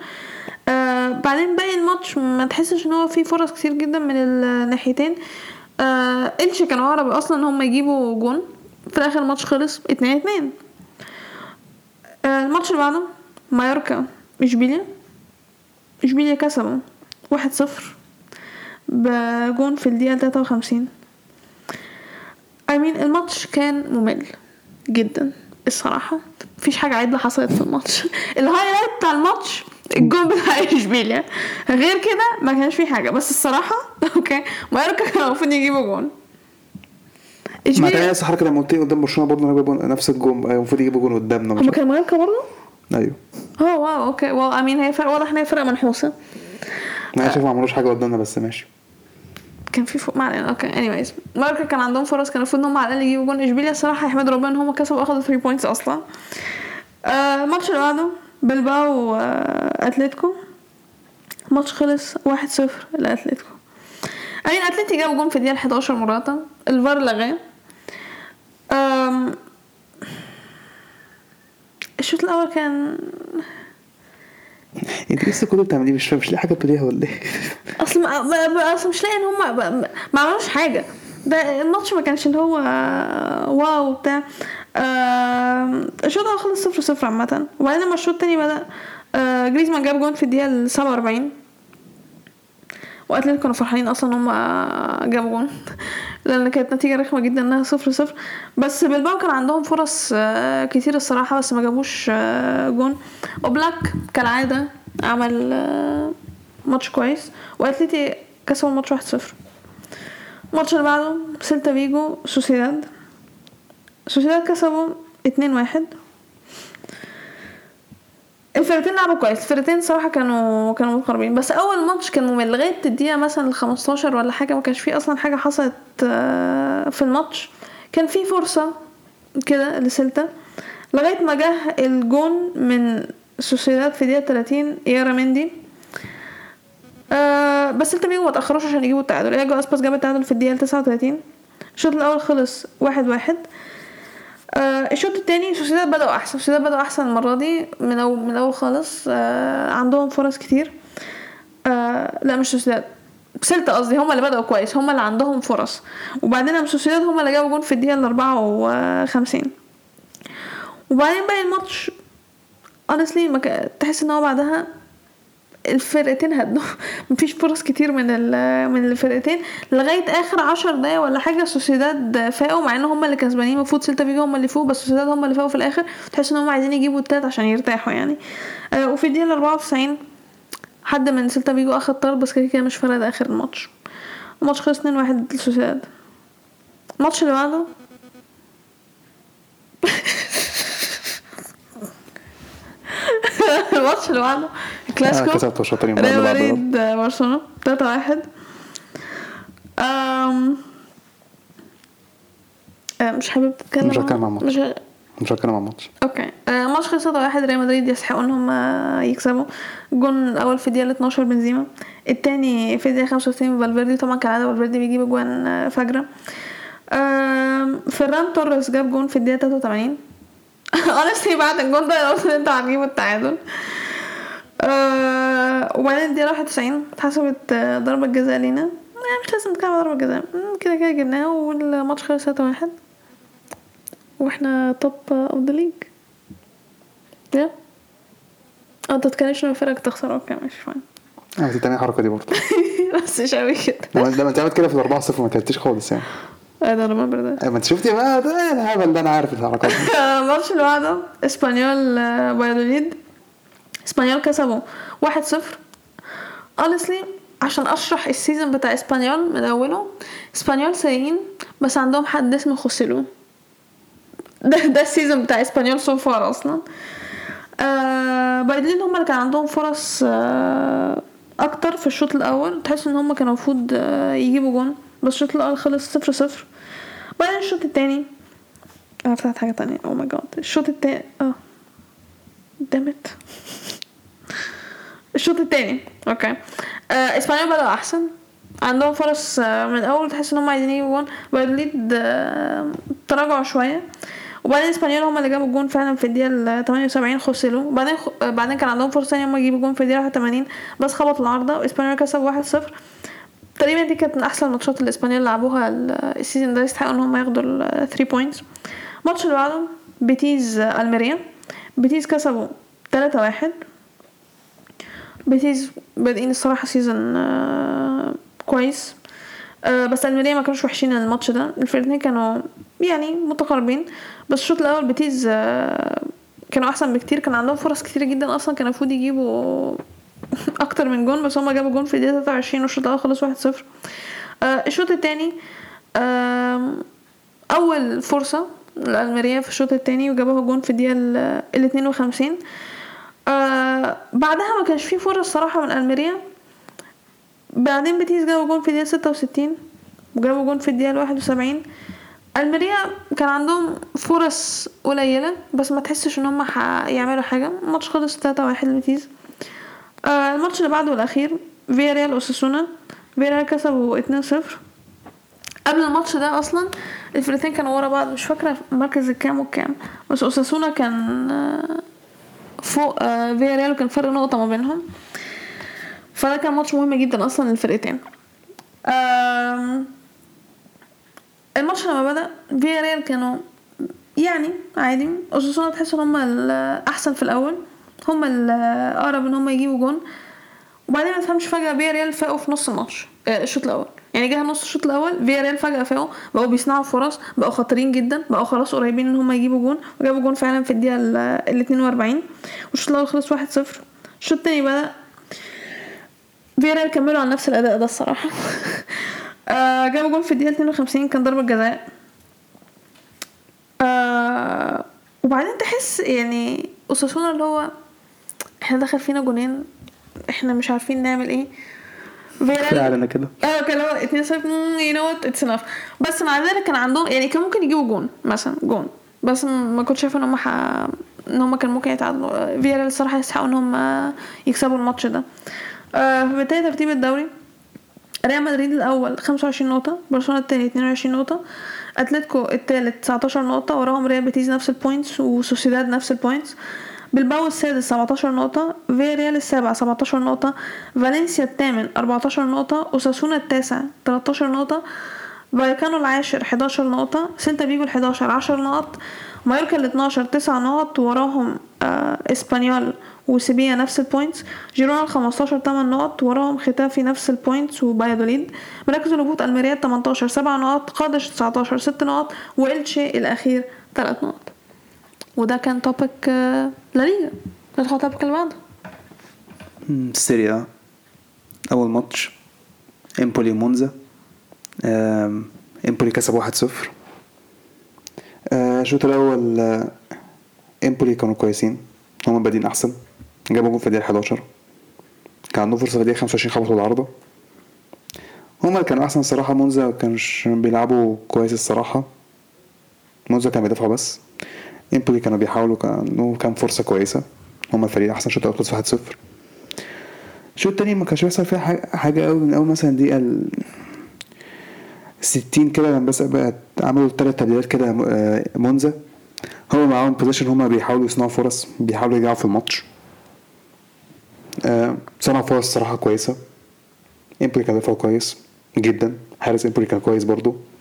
آه بعدين باقي الماتش ما تحسش إن هو فيه فرص كتير جدا من الناحيتين. آه كانوا اقرب أصلا إن هم يجيبوا جون. في الآخر الماتش خلص 2 2 آه الماتش اللي بعده مايوركا إشبيليا. اشبيليا كسبوا واحد صفر. بجون في الدقيقة تلاتة وخمسين. I mean الماتش كان ممل جدا الصراحة. مفيش حاجة عدلة حصلت في الماتش. ال highlight بتاع الماتش الجون بتاع إشبيليا. غير كده ما كانش فيه حاجة. بس الصراحة okay. مايوركا كانوا المفروض يجيبوا جون. ما إشبيليا تاني نفس الحركه لما قلت قدام برشلونة برضه هيجيبوا نفس الجون المفروض يجيبوا جون قدامنا هما كانوا مايوركا برضه؟ أيوه. آه wow okay. Wow I mean هي فرق واضح إن هي فرقة منحوسة. أنا شايف ما عملوش حاجة قدامنا بس ماشي. كان في فوق ما علينا okay. Anyways مايوركا كان عندهم فرص كان المفروض إن هم على الأقل يجيبوا جون. إشبيليا الصراحة يحمدوا ربنا إن هم كسبوا أخدوا 3 points أصلا. آه، الماتش اللي بعده بلباو واتلتيكو الماتش خلص 1-0 لأتلتيكو. امين اتلتي جاب جون في الدقيقة 11 مرة. الفار لغاه. الشوط الأول كان انت لسه كل بتعمليه مش مش لاقي حاجة تقوليها ولا إيه؟ أصل ما أصل مش لاقي إن هم ما- عملوش حاجة. ده الماتش ما كانش اللي هو Wow بتاع الشوط الأول خلص صفر صفر عامة. وبعدين لما الشوط التاني بدأ آه، جريزمان جاب جون في الدقيقة ال 47 واتلتيكو كانوا فرحانين أصلا إن هم جابوا جون لأن كانت نتيجة رخمة جدا إنها صفر صفر. بس بلباو كان عندهم فرص آه، كتير الصراحة بس ما جابوش آه، جون. وأوبلاك كالعادة عمل آه، ماتش كويس. واتلتيكو كسبوا الماتش واحد صفر. الماتش اللي بعده سيلتا فيجو سوسيداد. سوسيداد كسبوا اتنين واحد. الفرقتين لعبوا كويس. الفرقتين صراحة كانوا كانوا مقربين بس أول ماتش كان ممل. لغاية الدقيقة مثلا الخمستاشر ولا حاجة ما كانش فيه أصلا حاجة حصلت آه، في الماتش. كان فيه فرصة كده لسيلتا. لغاية ما جه الجون من سوسيداد في دقيقة 30 يارا مندي. آه بس فيجو ما تأخروش عشان يجيبوا التعادل. إياجو أسباس جاب التعادل في الدقيقة 39 الشوط الأول خلص واحد واحد. آه الشوط التاني سوسيداد بدأوا أحسن. سوسيداد بدأوا أحسن المرة دي من أول من الأول خالص. آه عندهم فرص كتير. آه لا مش سوسيداد. سلتا قصدي. هم اللي بدأوا كويس. هم اللي عندهم فرص. وبعدين سوسيداد هم اللي جابوا جون في الدقيقة الأربعة وخمسين. وبعدين باقي الماتش. honestly تحس إن هو بعدها الفرقتين هدوا مفيش فرص كتير من من الفرقتين لغاية آخر عشر دقايق ولا حاجة سوسيداد فاقوا مع إن هم اللي كسبانين المفروض سيلتا فيجو هم اللي فوق بس سوسيداد هم اللي فاقوا في الآخر. تحس إن هم عايزين يجيبوا التالت عشان يرتاحوا يعني. آه وفي الدقيقة 94 حد من سيلتا فيجو اخد طرد بس كده كده مش فارق ده اخر الماتش. الماتش خلص 2-1 لسوسيداد. الماتش اللي بعده؟ الماتش اللي بعده أنا الكلاسيكو كسبت وشاطرين بعد ريال مدريد برشلونة. 3 واحد. أم... أه، مش حابب تتكلم مش هتكلم عن الماتش. مش هتكلم عن الماتش. Okay. ماتش خلص 3 واحد. ريال مدريد يستحقوا إن هم يكسبوا. الجون الأول في الدقيقه 12 بنزيما. التاني في الدقيقه 65 فالفيردي. طبعا كالعادة فالفيردي بيجيب اجوان فجرة. أم، فران توريس جاب جون في الدقيقة 83 honestly بعد الجون ده أنا قلت ان أنتوا هتجيبوا التعادل. آه وبعدين الدقيقة 91 اتحسبت آه، ضربة جزاء لينا. آه، مش لازم نتكلم عن ضربة جزاء. كده كده جبناها والماتش خلص 3 واحد. وإحنا top of the league يا. آه انت تتكلمش ان فرقك تخسر. Okay ماشي fine أنا كنت الحركه دي برضه. بس مش قوي كده. لما انت عملت كده في الأربعة صفر ما كلتش خالص يعني. Remember that أيوة، ما انت شفتي؟ بقى ده الهبل ده أنا عارف الحركات دي الماتش اللي بعده إسبانيول آه، بايادوليد إسبانيول كسبوا 1-0 honestly عشان أشرح ال season بتاع إسبانيول من أوله إسبانيول سيئين بس عندهم حد اسمه خوسيلو. ده ده ال season بتاع إسبانيول so far أصلا. آه بايادوليد هم اللي كان عندهم فرص آه أكتر في الشوط الأول. تحس إن هم كانوا المفروض آه يجيبوا جون. بس الشوط الأول خلص صفر صفر. بعدين الشوط التاني أنا فتحت حاجة تانية. Oh my God الشوط التاني آه. Damn it الشوط التاني. Okay آه إسبانيول بدأوا أحسن. عندهم فرص آه، من الأول تحس إن هم عايزين يجيبوا جون. بايادوليد آه، تراجعوا شوية. وبعدين إسبانيول هم اللي جابوا الجون فعلا في الدقيقة ال 78 خسروا. وبعدين خ... بعدين كان عندهم فرصة ثانية هم يجيبوا جون في الدقيقة 81 بس خبطوا العارضة. واسبانيول كسب 1-0 تقريبا دي كانت من أحسن الماتشات اللي اسبانيول لعبوها ال- ال season ده يستحقوا إن هم ياخدوا ال 3 points الماتش اللي بعده بيتيز ألميريا. بيتيز كسبوا 3-1 بيتيز بادئين الصراحة season آه، كويس. آه، بس ألميريا ما كانوش وحشين الماتش ده. الفرقتين كانوا يعني متقاربين. بس الشوط الأول بيتيز آه، كانوا أحسن بكتير. كان عندهم فرص كتير جدا أصلا. كان المفروض يجيبوا أكتر من جون بس هما جابوا جون في الدقيقة 23 والشوط الأول خلص 1-0 آه، الشوط التاني أول فرصة لألميريا في الشوط التاني وجابوها جون في الدقيقة ال ال 52 آه بعدها ما كانش فيه فرص صراحة من ألميريا. بعدين بيتيس جابوا جون في الدقيقة 66 وجابوا جون في الدقيقة 71 ألميريا كان عندهم فرص قليلة بس ما تحسش إن هم هيعملوا حاجة. الماتش خلص 3-1 لبيتيس. آه الماتش اللي بعده الأخير فيا ريال أوساسونا. فيا ريال كسبوا 2-0 قبل الماتش ده أصلا الفرقتين كانوا ورا بعض مش فاكرة مركز الكام والكام. بس أوساسونا كان آه، فوق آه، فيا ريال وكان فرق نقطة ما بينهم. فده كان ماتش مهم جدا أصلا للفرقتين. الماتش لما بدأ فيا ريال كانوا يعني عادي. أوساسونا تحس إن هم الأحسن في الأول. هم الأقرب إن هم يجيبوا جون. وبعدين ما تفهمش فجأة فيا ريال فاقوا في نص الماتش. آه، الشوط الأول. يعني جه نص الشوط الأول فيا ريال فجأة فاقوا بقوا بيصنعوا فرص بقوا خطيرين جدا بقوا خلاص قريبين إن هم يجيبوا جون. وجابوا جون فعلا في الدقيقة ال ال 42 والشوط الأول خلص 1-0 الشوط التاني بدا فيا ريال كملوا على نفس الأداء ده الصراحة. آه، جابوا جون في الدقيقة 52 كان ضربة جزاء. آه وبعدين تحس يعني أوساسونا اللي هو إحنا دخل فينا جونين إحنا مش عارفين نعمل إيه. فعلا كده. آه كان هو 2 0 you know what it's enough بس مع ذلك كان عندهم يعني كان ممكن يجيبوا جون مثلا جون. بس ما كنتش شايفة إن هم ح... إن هم كان ممكن يتعادلوا. فياريال الصراحة يستحقوا إن هم يكسبوا الماتش ده. آه فبالتالي ترتيب الدوري. ريال مدريد الأول 25 نقطة برشلونة الثاني 22 نقطة أتلتيكو الثالث 19 نقطة وراهم ريال بيتيس نفس ال points وسوسيداد نفس ال points بلباو السادس 17 نقطه فياريال السابع 17 نقطة فالنسيا الثامن 14 نقطة أوساسونا التاسع 13 نقطة فايكانو العاشر 11 نقطة سيلتا فيجو ال 11 10 نقط. مايوركا ال 12 9 نقط. وراهم آه إسبانيول وسيفيا نفس ال points جيرونا ال 15 8 نقط. وراهم ختافي نفس البوينتس وبايادوليد مراكز الهبوط الميريا 18 7 نقط. قادش 19 6 نقط. والتشي الأخير 3 نقط. وده كان topic لا ليجا ندخل على اللي بعده. سيريا. أول ماتش. إمبولي مونزا إمبولي كسب 1-0 آه، الشوط الأول آه، إمبولي كانوا كويسين. هم بادئين أحسن. جابوا جول في الدقيقة 11 كان عندهم فرصة في الدقيقة 25 خبطوا العارضه هم اللي كانوا أحسن الصراحة مونزا ما كانوش بيلعبوا كويس الصراحة. مونزا كان بيدافعوا بس. امبولي كانوا بيحاولوا كانوا كان فرصة كويسة. هم الفريق أحسن شوط الأول خلص 1-0 الشوط التاني ما كانش بيحصل فيها حاجة قوي من أول مثلا دقيقة ال 60 كده لما بس بقت عملوا تلات تبديلات كده آه، مونزا. هو معاهم possession هما بيحاولوا يصنعوا فرص بيحاولوا يرجعوا في الماتش. آه، صنعوا فرص صراحة كويسة. امبولي كان دفاعه كويس جدا. حارس امبولي كان كويس برضو. آه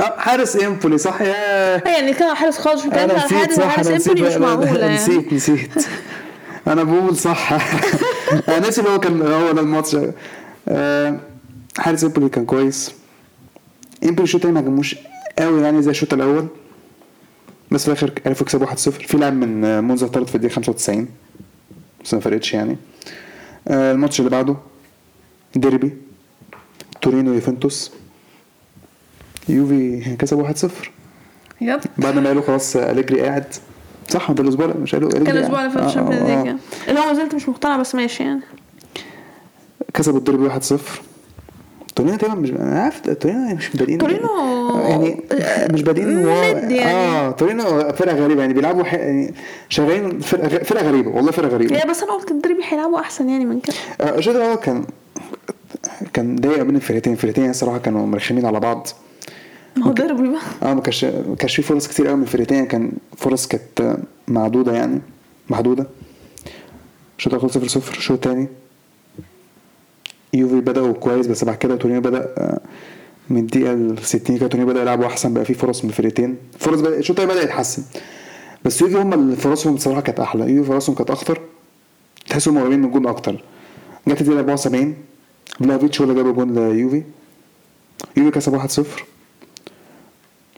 حارس امبولي صح؟ يا يعني كان حارس خالص نسيت حارس حارس امبولي مش أنا يعني. نسيت نسيت. أنا بقول صح. أنا ناسي هو كان هو ده الماتش. آه، حارس امبولي كان كويس. امبولي الشوط التاني ما عجبوش قوي يعني زي الشوط الأول. بس في الآخر عرفوا يكسبوا 1-0 في لاعب من آه، مونزا طرد في الدقيقة 95 بس ما فرقتش يعني. آه، الماتش اللي بعده ديربي تورينو يوفنتوس. يوفي كسبوا 1-0 yep. بعد ما قالوا خلاص أليجري قاعد. صح ده الأسبوع اللي- مش قالوا؟ أليجري كان الأسبوع اللي فات آه، في ال Champions آه، League. آه. اللي هو ما زلت مش مقتنع بس ماشي يعني. كسبوا الديربي 1-0 تورينو تقريبا مش أنا عارف تورينو مش بادئين. تورينو يعني مش بادئين ند يعني. آه تورينو فرقة غريبة يعني بيلعبوا ح... يعني شغالين فرقة غ- فرقة غريبة والله فرقة غريبة. يا بس أنا قلت الدربي هيلعبوا أحسن يعني من كده. آه، الشوط الأول كان كان ضايق بين الفرقتين. الفرقتين الصراحة كانوا مرخمين على بعض. ما هو دربي بقى. آه ما كانش ما كانش في فرص كتير قوي من الفرقتين كان فرص كانت معدوده يعني محدودة. الشوط الأول 0 0 الشوط الثاني يوفي بدأوا كويس بس بعد كده تورينو بدأ آه، من الدقيقة ال 60 كده تورينو بدأ يلعبوا أحسن بقى في فرص من الفرقتين. فرص بدأ الشوط الثاني بدأ يتحسن. بس يوفي هم اللي فرصهم بصراحة كانت أحلى. يوفي فرصهم كانت أخطر. تحسهم قريبين من الجون أكتر. جت الدقيقة 74 فلافيتش هو اللي جاب الجون ليوفي. يوفي كسب 1-0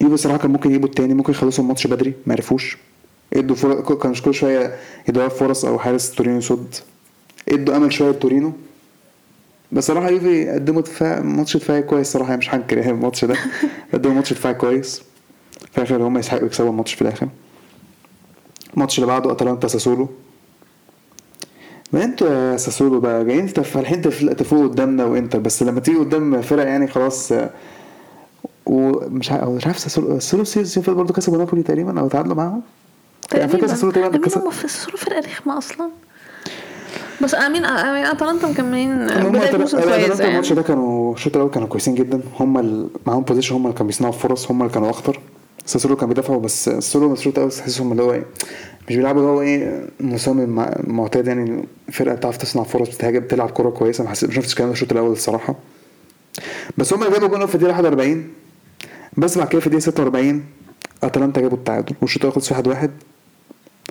يوفي صراحة كان ممكن يجيبوا التاني ممكن يخلصوا الماتش بدري ما عرفوش. إدوا فرص كانوا كل شوية يدوا فرص أو حارس تورينو يصد. إدوا أمل شوية لتورينو بس صراحة يوفي قدموا دفاع ماتش دفاعي كويس صراحة يعني مش هنكر يعني الماتش ده. قدموا ماتش دفاعي كويس. في الآخر هم يستحقوا يكسبوا الماتش في الآخر. الماتش اللي بعده أتلانتا ساسولو. ما أنتوا يا ساسولو بقى جايين تف- فالحين تف- تفوقوا قدامنا وإنتر بس لما تيجي قدام فرق يعني خلاص ومش عارف مش عارف ساسولو ساسولو ال season برضه كسبوا نابولي تقريبا أو تعادلوا معاهم. يعني فاكر ساسولو تقريبا I mean كسب. هم في ساسولو فرقه رخمة أصلا؟ بس I mean I mean أتلانتا مكملين بدايه موسم كويس الماتش يعني. ده كانوا الشوط الأول كانوا كويسين جدا. هم اللي معاهم possession هم اللي كانوا بيصنعوا فرص هم اللي كانوا أخطر. ساسولو كان بيدافعوا بس ساسولو الشوط الأول تحسهم اللي هو إيه مش بيلعبوا اللي هو إيه مصمم مع- معتاد يعني. فرقه بتعرف تصنع فرص بتهاجم بتلعب كورة كويسة. ما حسيت- ما شفتش الكلام ده الشوط الأول الصراحة. بس هم جابوا جون في الدقيقة 41 بس بعد كده في الدقيقه 46 أتلانتا جابوا التعادل والشوط الأول خلص 1 1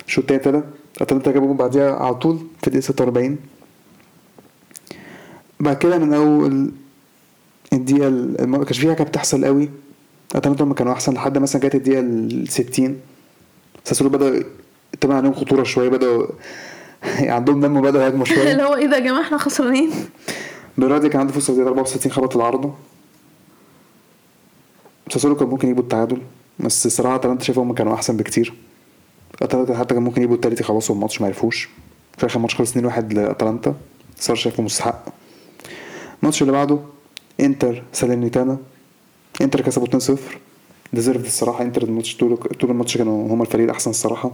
الشوط التاني ابتدى أتلانتا جابوا بعديها على طول في الدقيقه 46 بعد كده من أول الدقيقة ال- ما كانش فيها حاجة بتحصل قوي. أتلانتا هم كانوا أحسن لحد مثلا جت الدقيقة ال 60 ساسولو بدأ تبقى عليهم خطورة شوية بدأوا عندهم دم وبدأوا يهاجموا شوية. اللي هو إيه ده يا جماعة إحنا خسرانين؟ بيرادي كان عنده فرصة في 64 خبط العارضة. ساسولو كان ممكن يجيبوا التعادل بس الصراحه اتلانتا شايف هم كانوا أحسن بكتير. أتلانتا حتى كان ممكن يجيبوا التالت يخلصوا الماتش ما عرفوش. في آخر ماتش خلص 2-1 لأتلانتا. صراحة شايفه مستحق. الماتش اللي بعده إنتر سالينيتانا. إنتر كسبوا 2-0 deserved الصراحة إنتر الماتش طول طول الماتش كانوا هم الفريق الأحسن الصراحة.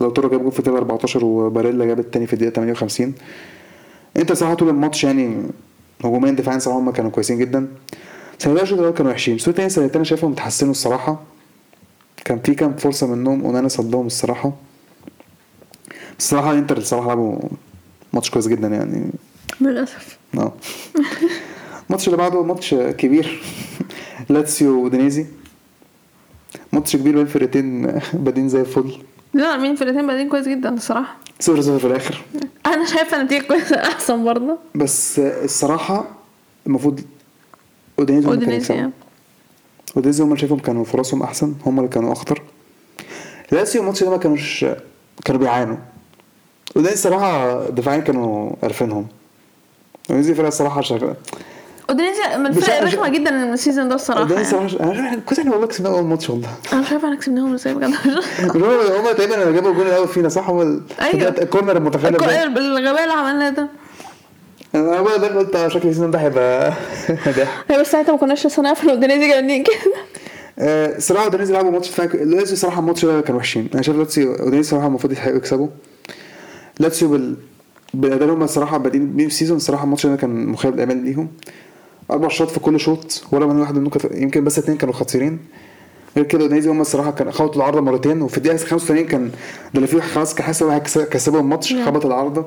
لاوتارو جاب جول في الدقيقه 14 وباريلا جاب التاني في الدقيقه 58 إنتر صراحة طول الماتش يعني هجوميا دفاعيا صراحة هم كانوا كويسين جدا. سالرنيتانا الشوط الأول كانوا وحشين. الشوط التاني سالرنيتانا شايفهم اتحسنوا الصراحة. كان في كام فرصة منهم أونانا صدهم الصراحة. الصراحه إنتر الصراحة لعبوا ماتش كويس جدا يعني. للأسف. آه. الماتش اللي بعده ماتش كبير. لاتسيو وأودينيزي ماتش كبير بين فرقتين بادين زي الفل. لا مين فرقتين بادين كويس جدا الصراحة. صفر صفر في الآخر. أنا شايفة نتيجه كويسه أحسن برضه. بس الصراحة المفروض اودينيزي اللي اودينيزي اودينيزي هم اللي شايفهم كانوا فرصهم أحسن هم اللي كانوا أخطر. لاتسيو الماتش ده ما كانوش كانوا بيعانوا. اودينيزي الصراحة دفاعيا كانوا قرفينهم. اودينيزي فرقه الصراحة شغاله اودينيزي من الفرق الرخمه جدا ال season ده الصراحة اودينيزي يعني. أنا كنت إحنا والله كسبنا أول ماتش والله. أنا مش عارفه أنا كسبناهم إزاي بجد. هم تقريبا جابوا الجول الأول فينا صح؟ هم أيوة. ال corner المتخلف الكو- ده الغباء اللي عملناه ده. أنا بقى ده قلت آه، شكل ال season ده. هيبقى بس ساعتها ما كناش لسه نعرف ان اودينيزي جامدين كده آه، صراحة اودينيزي لعبوا ماتش لاتسيو صراحة الماتش ده كانوا وحشين. أنا شايف لاتسيو اودينيزي صراحة المفروض يكسبوا. لاتسيو بال بالأداء اللي هم الصراحه بادئين بيه ال season الصراحه الماتش ده كان مخيب الامال ليهم. أربع شوط في كل شوط ولا من واحد منهم يمكن بس اتنين كانوا خطيرين. غير كده اودينيزي هم الصراحه كان خبطوا العارضه مرتين وفي الدقيقة 85 كان ده فيه خلاص كان حاسس إن هو هيكس- كسبوا الماتش نعم. خبط العارضه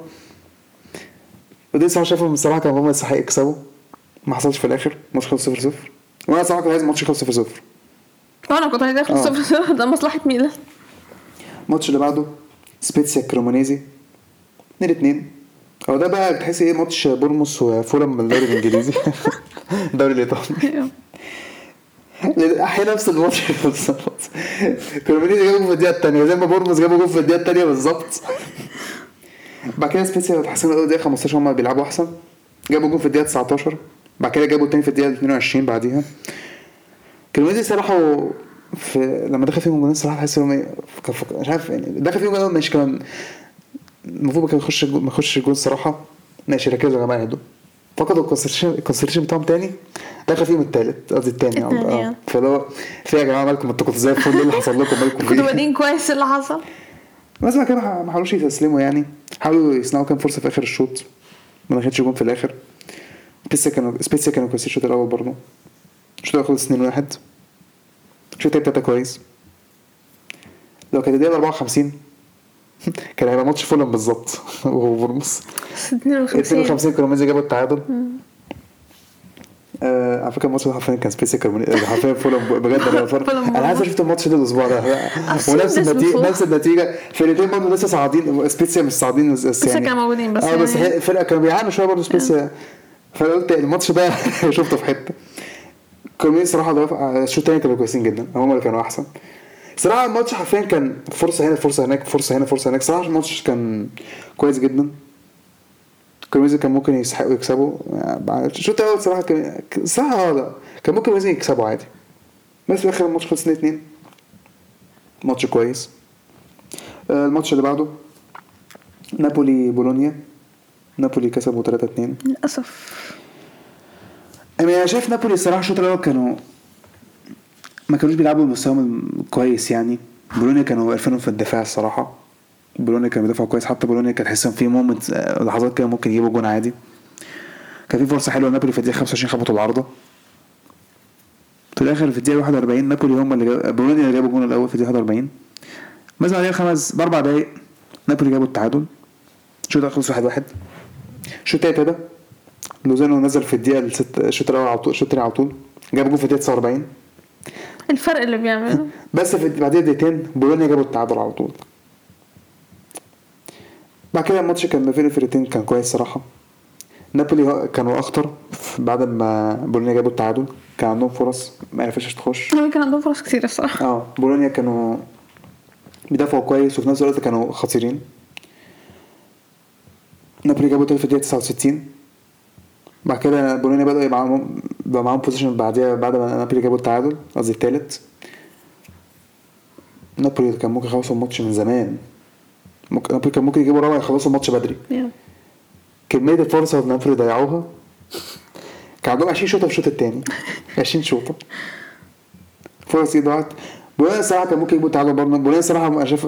اودينيزي صراحة شايفهم الصراحه كانوا هم يستحقوا يكسبوا. ما حصلش في الآخر. الماتش خلص 0 0 وأنا صراحة كنت عايز الماتش يخلص 0 0 وأنا كنت اخد آه. صفر صفر. ده مصلحة ميلان. الماتش اللي بعده سبيتسيا كرومونيزي 2 2 هو ده بقى تحس إيه ماتش بورنموث وفولهام من الدوري الإنجليزي؟ الدوري الإيطالي. أحيانا نفس الماتش. بالظبط. كرومونيزي جابوا في الدقيقة الثانية زي ما بورنموث جابوا جول في الدقيقة الثانية بالظبط. بعد كده سبيتسيا تحسن اول دقيقه 15 هم بيلعبوا أحسن. جابوا جول في الدقيقة 19 بعد كده جابوا الثاني في الدقيقة 22 بعديها. كريمونيزي صراحة في لما دخل فيهم جولين الصراحه تحس إنهم فك- مش عارف يعني دخل فيهم جول ماشي كان المفروض كان يخش ما يخش الجول الصراحه ماشي ركزوا يا جماعة اهدوا فقدوا ال concentration بتاعهم تاني. دخل فيهم التالت قصدي التاني التاني، آه آه. فاللي هو في يا جماعة مالكم أنتوا كنتوا زي الفل إيه اللي حصل لكم مالكم كنتوا فيه. بادئين كويس إيه اللي حصل؟ بس بعد كده ما حاولوش يستسلموا يعني. حاولوا يصنعوا كام فرصة في آخر الشوط. ما دخلتش جون في الآخر. سبيتسيا كانوا سبيتسيا كانوا كويسين الشوط الأول برضه الشوط الأول خلص 2 1 الشوط التاني كويس. لو كانت الدقيقة 54 كان هيبقى ماتش فولم بالظبط. وهو بورنموث 52 52 كريمونيزي جابوا التعادل. آه على فكرة الماتش ده حرفيا كان سبيتسيا كريمونيزي حرفيا فولم بجد أنا أنا عايز. شفت الماتش ده الأسبوع ده. ونفس النتيجه. نفس النتيجة. فرقتين برضه لسه صاعدين سبيتسيا مش صاعدين بس يعني كانوا موجودين بس آه بس يعني- الفرقه كانوا بيعانوا شوية برضه سبيتسيا فانا قلت الماتش ده شفته في حتة. كريمونيزي صراحة الشوط الثاني كانوا كويسين جدا. هم اللي كانوا أحسن. صراحة الماتش حرفيا كان فرصة هنا فرصة هناك فرصة هنا فرصة هناك. صراحة الماتش كان كويس جدا. كريمونيزي كان ممكن يستحقوا يكسبوا. يعني الشوط الأول صراحة كان صراحة آه لا كان ممكن كريمونيزي يكسبوا عادي. بس في الآخر الماتش خلص 2 2 ماتش كويس. آه، الماتش اللي بعده نابولي بولونيا. نابولي كسبوا 3 2 للأسف. يعني أنا شايف نابولي الصراحه الشوط الأول كانوا ما كانوش بيلعبوا بمستواهم كويس يعني. بولونيا كانوا قرفانهم في الدفاع الصراحة. بولونيا كانوا بيدافعوا كويس. حتى بولونيا كان تحسهم في مومنت لحظات كده ممكن يجيبوا جون عادي. كان في فرصة حلوة نابولي في الدقيقة 25 خبطوا العارضة. في الآخر في الدقيقة 41 نابولي هم اللي جاب بولونيا اللي جابوا الجون الأول في الدقيقة 41 بس بعدها خمس بأربع دقايق نابولي جابوا التعادل. الشوط خلص 1 1 الشوط التاني ابتدى. لوزانو نزل في الدقيقة الست الشوط الأول على طول الشوط التاني على طول. جاب جول في الدقيقة 49 الفرق اللي بيعمله. بس في بعدين دقيقتين بولونيا جابوا التعادل على طول. بعد كده الماتش كان ما بين الفرقتين كان كويس صراحة. نابولي كانوا أخطر بعد ما بولونيا جابوا التعادل. كان عندهم فرص ما عرفتش تخش. كان عندهم فرص كتير الصراحة. آه بولونيا كانوا بيدافعوا كويس وفي نفس الوقت كانوا خطيرين. نابولي جابوا تاني في الدقيقة 69 بعد كده بولونيا بدأوا يبقى معاهم بقى معاهم بوزيشن بعديها بعد ما نابولي جابوا التعادل قصدي التالت. نابولي كان ممكن يخلصوا الماتش من زمان. ممكن نابولي كان ممكن يجيبوا رابع يخلصوا الماتش بدري. yeah. كمية الفرصة اللي نابولي ضيعوها كان عندهم 20 شوطة في الشوط التاني. 20 شوطة. فرص ضاعت بولونيا الصراحة كان ممكن يجيبوا التعادل برضه. بولونيا الصراحة أنا شايف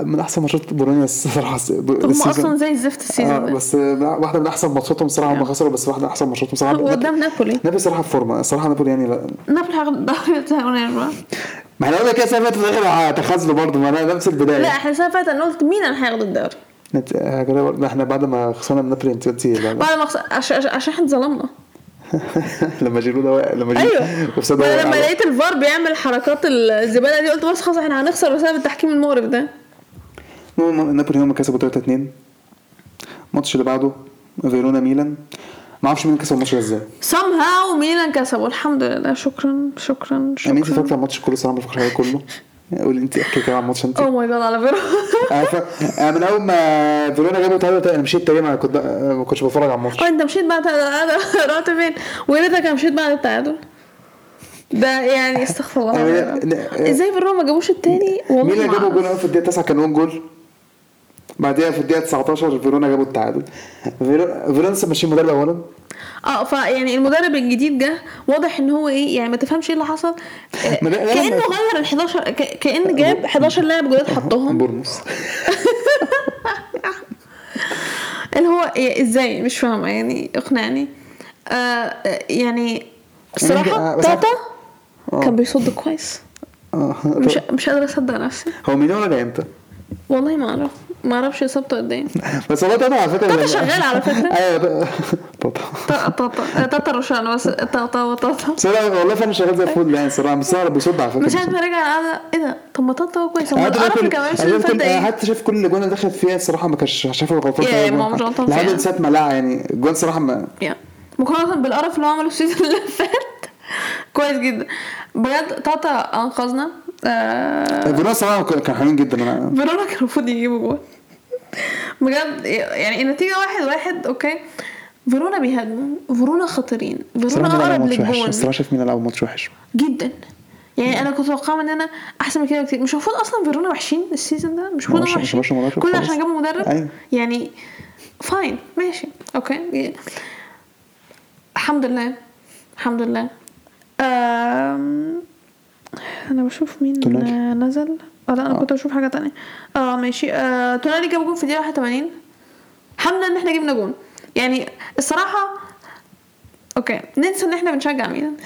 من أحسن ماتشات بولونيا الصراحة هم أصلا زي الزفت ال season ده. بس واحدة من أحسن ماتشاتهم الصراحة هم آه. خسروا بس واحدة من أحسن ماتشاتهم صراحة. قدام نابولي. نابولي الصراحة في فورمة. الصراحة نابولي يعني لا. نابولي هياخد الدوري ما إحنا قلنا كده السنة اللي فاتت هتخاذلوا برضه ما أنا نفس البداية. لا إحنا السنة اللي فاتت أنا قلت مين اللي هياخد الدوري؟ آه، إحنا بعد ما خسرنا من نابولي انت قلتي لا- لا. بعد ما خس... عشان إحنا اتظلمنا. لما جيرو ده لما جيرو أيوه. لما لقيت الفار بيعمل حركات الزبالة دي قلت بس خلاص إحنا هنخسر بسبب التحكيم المقرف ده. المهم نابولي هم كسبوا 3 2 الماتش اللي بعده فيرونا ميلان. ما أعرفش مين كسب الماتش ده إزاي. Somehow ميلان كسبوا الحمد لله. شكرا شكرا يعني انت شكرا. فاكره الماتش كله صراحة ما عليه كله؟ قولي انت احكي كده عن الماتش انت. oh my God على فيرو عارفه أنا من أول ما فيرونا جابوا تعادل أنا مشيت تقريبا أنا كنت ما كنتش بتفرج على الماتش. آه أنت مشيت بعد التعادل رحت فين؟ ويا ريتك كان مشيت بعد التعادل؟ ده يعني استغفر الله. إزاي فيرو ما جابوش التاني؟ والله مين اللي جابوا. جول في الدقيقة 9 كان own goal. بعديها في الدقيقة 19 فيرونا جابوا التعادل. فيرو- فيرونا لسه ممشيين مدرب اولا. آه فيعني المدرب الجديد جه واضح إن هو إيه يعني ما تفهمش إيه اللي حصل. آه، كأنه غير ال 11 ك- كأن جاب 11 لاعب جداد حطهم. بورموس. اللي هو إيه إزاي؟ مش فاهمة يعني اقنعني. آه آه، يعني الصراحه بس تاتا. كان بيصد كويس. مش مش قادرة أصدق نفسي. هو مين ولا جاي إمتى؟ والله ما أعرف. ما أعرفش اصابته قد إيه. بس هو تاتا على فكرة تاتا شغال على فكرة. أيوه تاتا تا- تاتا تاتا روشان بس تاتا وتاتا بس أنا والله فعلا شغال زي الفل يعني صراحة بس أنا بيصد على فكرة مش عارف رجع قاعدة إيه ده؟ طب ما تاتا هو كويس. شايف فات ده كل- أنا إيه. حتى شايف كل الاجوان اللي دخلت فيها الصراحه ما كانش شايفه غلطان يا- فيها ما هو مش غلطان فيها. لحد ساعة ما لا يعني الجوان صراحة ما يا. مقارنة بالقرف اللي هو عمله السيزون اللي فات. كويس جدا. بجد تاتا أنقذنا. آه فيرونا صراحة كان حلوين جدا. انا فيرونا كان المفروض يجيبوا جول بجد يعني النتيجة واحد واحد okay. فيرونا بيهاجموا. فيرونا خطيرين. فيرونا أقرب للجون. الصراحه شايف مين لعب ماتش وحش. جدا. يعني أنا كنت متوقعة إن أنا أحسن من كده كتير مش المفروض أصلا فيرونا وحشين ال season ده؟ مش المفروض وحشين. كل. عشان جابوا مدرب؟ أيوة. يعني fine ماشي. okay. الحمد لله. الحمد لله. أم... أنا بشوف مين تونالي. نزل. آه لا أنا كنت بشوف حاجة تانية. آه ماشي. آه تونالي جاب جون في الدقيقه 81 الحمد لله إن إحنا جبنا جون. يعني الصراحة okay ننسى إن إحنا بنشجع ميلان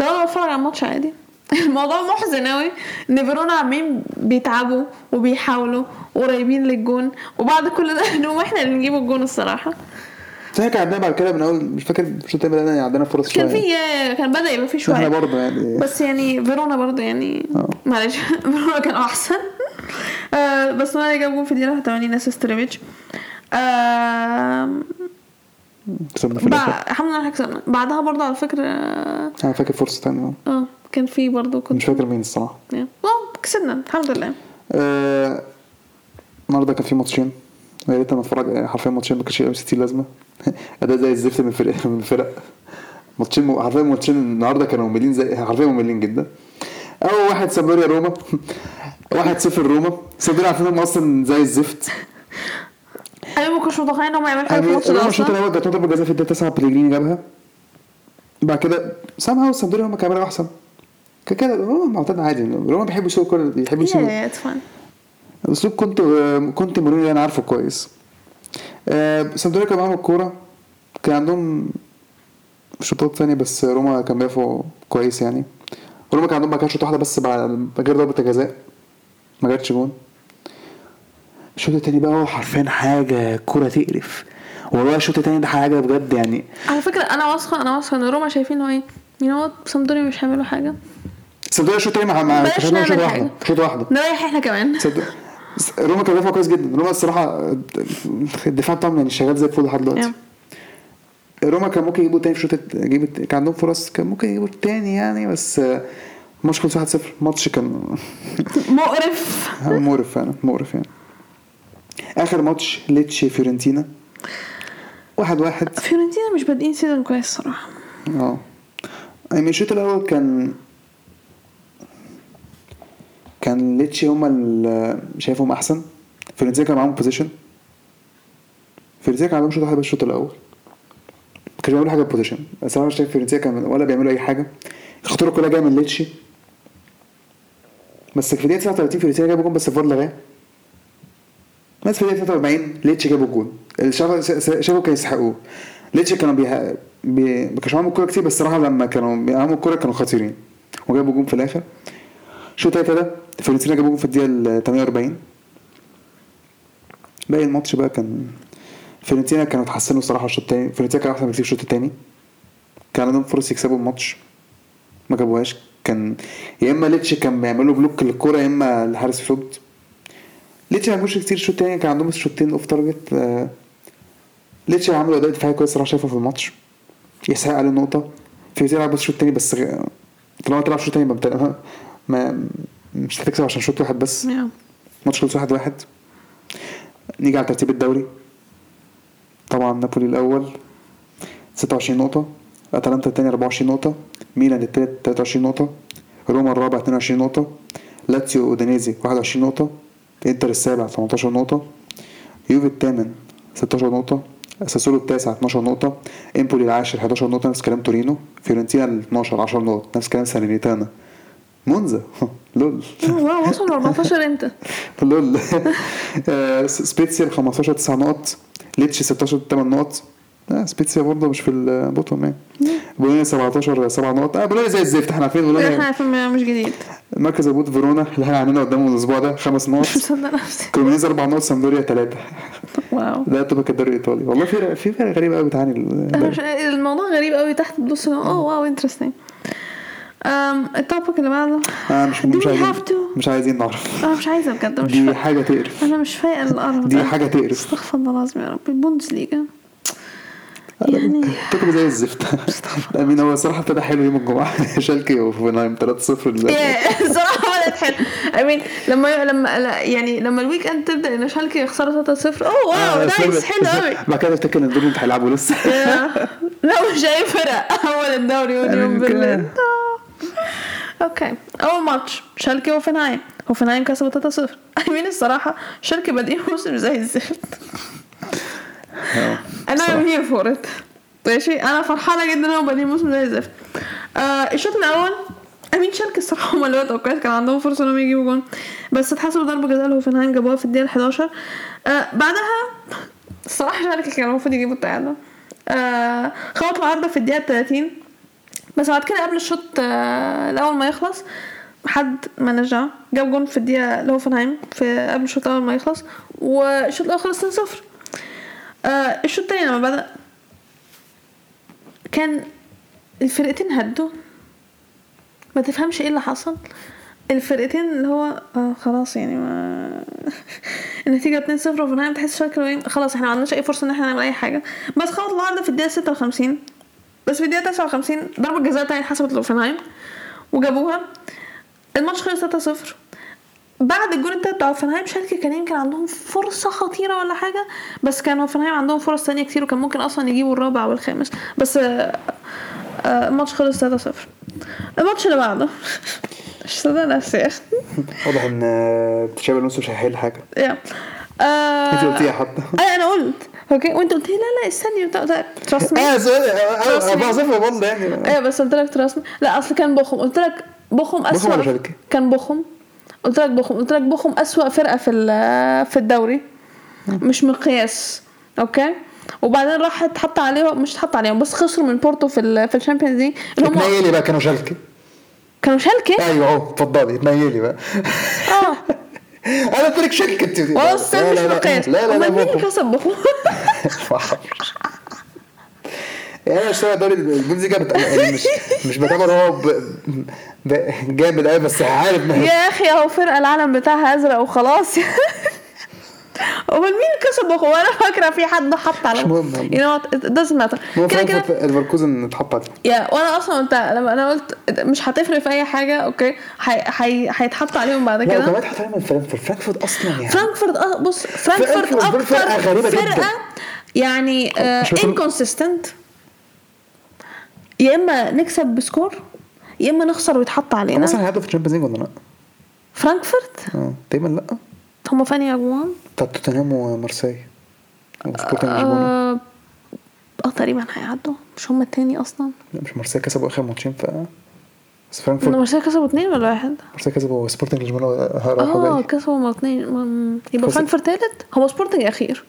لو أنا بتفرج على الماتش عادي. الموضوع محزن قوي ان فيرونا عمالين بيتعبوا وبيحاولوا وقريبين للجون. وبعد كل ده نقوم إحنا اللي نجيب الجون الصراحة. بس إحنا كان عندنا بعد كده من اول مش فاكر التاني بدأنا عندنا فرص كان في كان بدأ يبقى في شوية. إحنا برضه يعني بس يعني فيرونا برضه يعني آه. معلش فيرونا كانوا أحسن. آه بس أنا جاب جون في الدقيقة 81 assist ريبيتش آه كسبنا في الحمد لله إحنا كسبنا. بعدها برضه على فكرة آه أنا فاكر فرصة تانية. آه، كان في برضه كنت مش فاكر مين الصراحة. آه كسبنا الحمد لله. آه، النهارده كان في ماتشين. يا ريت أنا اتفرج حرفيا ماتشين ما كانش لهم 60 لازمة. أداء زي الزفت من فرق من الفرق ماتشين حرفيا ماتشين النهارده كانوا مملين زي حرفيا مملين جدا. أول واحد سامدوريا روما. واحد صفر روما. سامدوريا عارفين هم أصلا زي الزفت. أنا ما كنتش متوقعين ان هم يعملوا حاجة في الماتش ده روما الشوط أصلا. الأول جت ضربه جزاء في الدقيقة 9 بليجريني جابها. بعد كده سامها سامدوريا هم كانوا أحسن. كده روما معتاد عادي. روما بيحبوا يسوقوا الكوره بيحبوا يسوقوا أسلوب كنت كنت مورينيو أنا عارفه كويس. آه، سامدوريا كان معاهم الكوره كان عندهم شوطات ثانية بس روما كان بيقفوا كويس يعني. روما كان عندهم كده شوط واحدة بس بعد غير ضربة الجزاء. ما جاتش جون. الشوط التاني بقى هو حرفيا حاجة كورة تقرف. والله الشوط التاني ده حاجة بجد يعني. على فكرة أنا واثقة أنا واثقة إن روما شايفين إنه إيه؟ you know سامدوريا مش هيعملوا حاجة. سامدوريا الشوط التاني مع مع بلاش كسبنا شوط واحدة. حاجة. شوط واحدة. نريح إحنا كمان. روما كان بيدافع كويس جدا. روما الصراحة الدفاع بتاعهم يعني شغال زي الفل لحد دلوقتي. روما كان ممكن يجيبوا تاني في الشوط كان عندهم فرص كان ممكن يجيبوا تاني يعني بس آه، الماتش خلص 1-0 الماتش كان مقرف. مقرف فعلا مقرف يعني. آخر ماتش ليتشي فيورنتينا. واحد واحد. فيورنتينا مش بادئين season كويس صراحة. آه. يعني الشوط الأول كان كان ليتشي هما اللي شايفهم أحسن. فيورنتينا كان معاهم possession فيورنتينا كان عندهم شوط واحد بس الشوط الأول. ما كانش بيعملوا حاجة possession مش شايف فيورنتينا كان ولا بيعملوا أي حاجة. الخطوره كلها جاية من ليتشي. بس في الدقيقه 39 فيورنتينا جابوا جون بس الفار لغاه. بس في الدقيقه 43 ليتشي جابوا اللي شافوا كانوا يستحقوه. ليتشي كانوا بيها... بي... ما كانش معاهم الكورة كتير بس الصراحه لما كانوا معاهم الكورة كانوا خطيرين. وجابوا جون في الآخر. الشوط التاني كده فيورنتينا جابوا جول في الدقيقة ال 48 باقي الماتش بقى كان فيورنتينا كانوا اتحسنوا الصراحة الشوط التاني. فيورنتينا كان أحسن بكتير الشوط التاني. كان عندهم فرص يكسبوا الماتش. ما جابوهاش. كان يا إما ليتش كان بيعملوا block للكورة يا إما الحارس يصد. ليتش ما عملوش كتير الشوط التاني. كان عندهم شوتين off target ليتش عملوا أداء دفاعي كويس صراحة شايفه في الماتش. يستحق عليه النقطة. فيورنتينا لعب بس الشوط التاني بس طالما تلعب الشوط التاني ما, ما مش هتكسب عشان شوط واحد بس. ماتش خلص واحد واحد. نيجي على ترتيب الدوري. طبعا نابولي الأول 26 نقطة أتلانتا التاني 24 نقطة ميلان التالت 23 نقطة روما الرابع 22 نقطة لاتسيو وأودينيزي 21 نقطة إنتر السابع 18 نقطة يوفي الثامن 16 نقطة ساسولو التاسع 12 نقطة إمبولي العاشر 11 نقطة نفس كلام تورينو فيورنتينا ال 12 10 نقط نفس كلام ساليرنيتانا مونزا lol wow وصلوا 14 إمتى؟ lol آه، سبيتسيا ب 15 9 نقط ليتش 16 8 نقط آه سبيتسيا برضه مش في ال bottom يعني بولونيا 17 7 نقط آه بولونيا زي الزفت إحنا عارفين إحنا بولونيا عارفين مش جديد مركز البوت فيرونا اللي إحنا عاملينه قدامهم الأسبوع ده خمس نقط مش مصدق نفسي كريمونيزي 4 نقط سامبدوريا 3 wow ده تبقى الدوري الايطالي والله في في فرق غريبه قوي بتعاني الموضوع غريب قوي تحت تبص oh wow interesting ال topic اللي بعده آه مش مش عايزين? مش عايزين نعرف. أنا مش عايزة بجد مش دي حاجة تقرف. أنا مش فايقة القرف دي حاجة تقرف. استغفر الله العظيم يا رب البوندسليجا يعني تبقى زي الزفت. I mean هو الصراحه ابتدى حلو يوم الجمعة. شالكي وهوفنهايم 3-0 لل- يا- الصراحه بدات حلو. Mean لما لما يعني لما ال weekend تبدأ إن شالكي يخسروا 3-0 oh wow آه، nice حلو قوي بعد كده افتكر إن دول هيلعبوا لسه. لا مش اي فرق أول الدوري واليوم أنا بالليل. آه. okay. أول ماتش شالكي وهوفنهايم هوفنهايم كسبوا 3-0 I mean الصراحة شالكي بادئين موسم زي الزفت. أنا. I'm here for it ماشي؟ أنا فرحانة جدا إنهم بادئين موسم زي الزفت. آه الشوط الأول I mean شالكي الصراحة هم اللي كويس كان عندهم فرصة إنهم يجيبوا جون. بس اتحسبوا ضربة جزاء لهوفنهايم جابوها في الدقيقة 11 آه بعدها الصراحة شالكي كان المفروض يجيبوا التعادل. آه خبطوا عارضه في الدقيقة 30 بس بعد كده قبل الشوط آه الأول ما يخلص حد ما نرجع. جاب جون في الدقيقة لهوفنهايم في قبل الشوط الأول ما يخلص والشوط الأول خلص 2-0 آه الشوط التاني لما بدأ كان الفرقتين هدوا. ما تفهمش إيه اللي حصل. الفرقتين اللي هو آه خلاص يعني ما النتيجة 2-0 وفي النهاية بتحس شكله إيه خلاص إحنا ما عندناش أي فرصة إن إحنا نعمل أي حاجة. بس خبط العارضة في الدقيقة 56 بس في الدقيقة 59 ضربة جزاء تاني اتحسبت لوفنهايم وجابوها. الماتش خلص 3-0 بعد الجون التالت بتاع هوفنهايم شالكي كان يمكن عندهم فرصة خطيرة ولا حاجة بس كان هوفنهايم عندهم فرص تانية كتير وكان ممكن أصلا يجيبوا الرابع والخامس بس آه، آه، الماتش خلص 3-0 الماتش اللي بعده. مش صدق نفسي. يا واضح إن آه، تشابي ألونسو مش هيحل حاجة. يا انت قلتيها آه حتى أنا قلت. okay وانت قلت لي لا لا استني trust me. 4 0 برضه يعني. أيوه بس قلت لك trust me لا أصل كان بوخم قلت لك أسوأ. شركة؟ كان بوخم قلت لك بوخم قلت لك بوخم أسوأ فرقة في في الدوري. مش مقياس okay وبعدين راح اتحط عليهم. مش اتحط عليهم بس خسروا من بورتو في ال في الشامبيونز ليج. اللي هم اتنيلي بقى كانوا شالكي. كانوا شالكي؟ أيوه أهو اتفضلي اتنيلي بقى. آه. أنا لك شالكي أنت والله مش مقياس لا لا لا مين. كسب يعني أنا أشتغل دوري بت... يعني مش مش بتابع هو ب... ب... جامد قوي بس عارف يا أخي اهو فرقة العلم بتاعها أزرق وخلاص. امال مين كسب بوخم وأنا فاكرة في حد حط على مش مهم. It doesn't matter. هو كده كده ليفركوزن اتحط عليه يا وأنا أصلا قلت لما أنا قلت مش هتفرق في أي حاجة أوكي. هي- هي- هيتحط عليهم بعد لا كده. وكمان اتحط عليه من فرانكفورت. فرانكفورت أصلا يعني. فرانكفورت بص فرانكفورت أكتر غريبة جدا. فرقة يعني inconsistent يا إما نكسب ب score يا إما نخسر ويتحط علينا. أصلا هيعدوا في الشامبيونز ليج ولا لأ؟ فرانكفورت؟ آه تقريبا لأ. هم في انهي اجوان بتاع توتنهام لشبونه آه آه، تقريبا هيعدوا. مش هم التاني أصلا. لا مش مارسيليا كسبوا آخر ماتشين ف بس فرانكفورت. مارسيليا كسبوا اتنين ولا واحد؟ مارسيليا كسبوا سبورتنج لشبونه آه كسبوا مرة اتنين. م- يبقى. فرانكفورت تالت؟ هو سبورتنج أخير.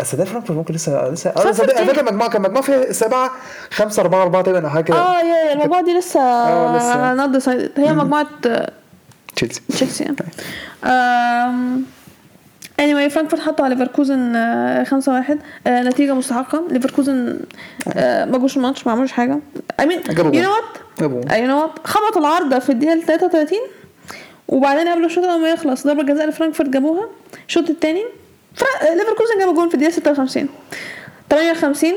بس ده فرانكفورت ممكن لسه لسه آه إيه؟ فاكر مجموعه كان مجموعة فيها سبعة خمسة أربعة أربعة تقريبا أو حاجة كده. آه yeah yeah المجموعة دي لسه آه، لسه. not decided هي مجموعة تشيلسي. تشيلسي أم... anyway فرانكفورت حطوا على ليفركوزن آه، خمسة واحد آه، نتيجة مستحقة. ليفركوزن آه، ما جوش الماتش ما عملوش جابوا you جول. know what جابوا. you know what خبطوا العارضة في الدقيقة 33 وبعدين قبل الشوط الأول ما يخلص ضربة جزاء لفرانكفورت جابوها. الشوط الثاني. ليفركوزن جابوا جون في الدقيقة 56 58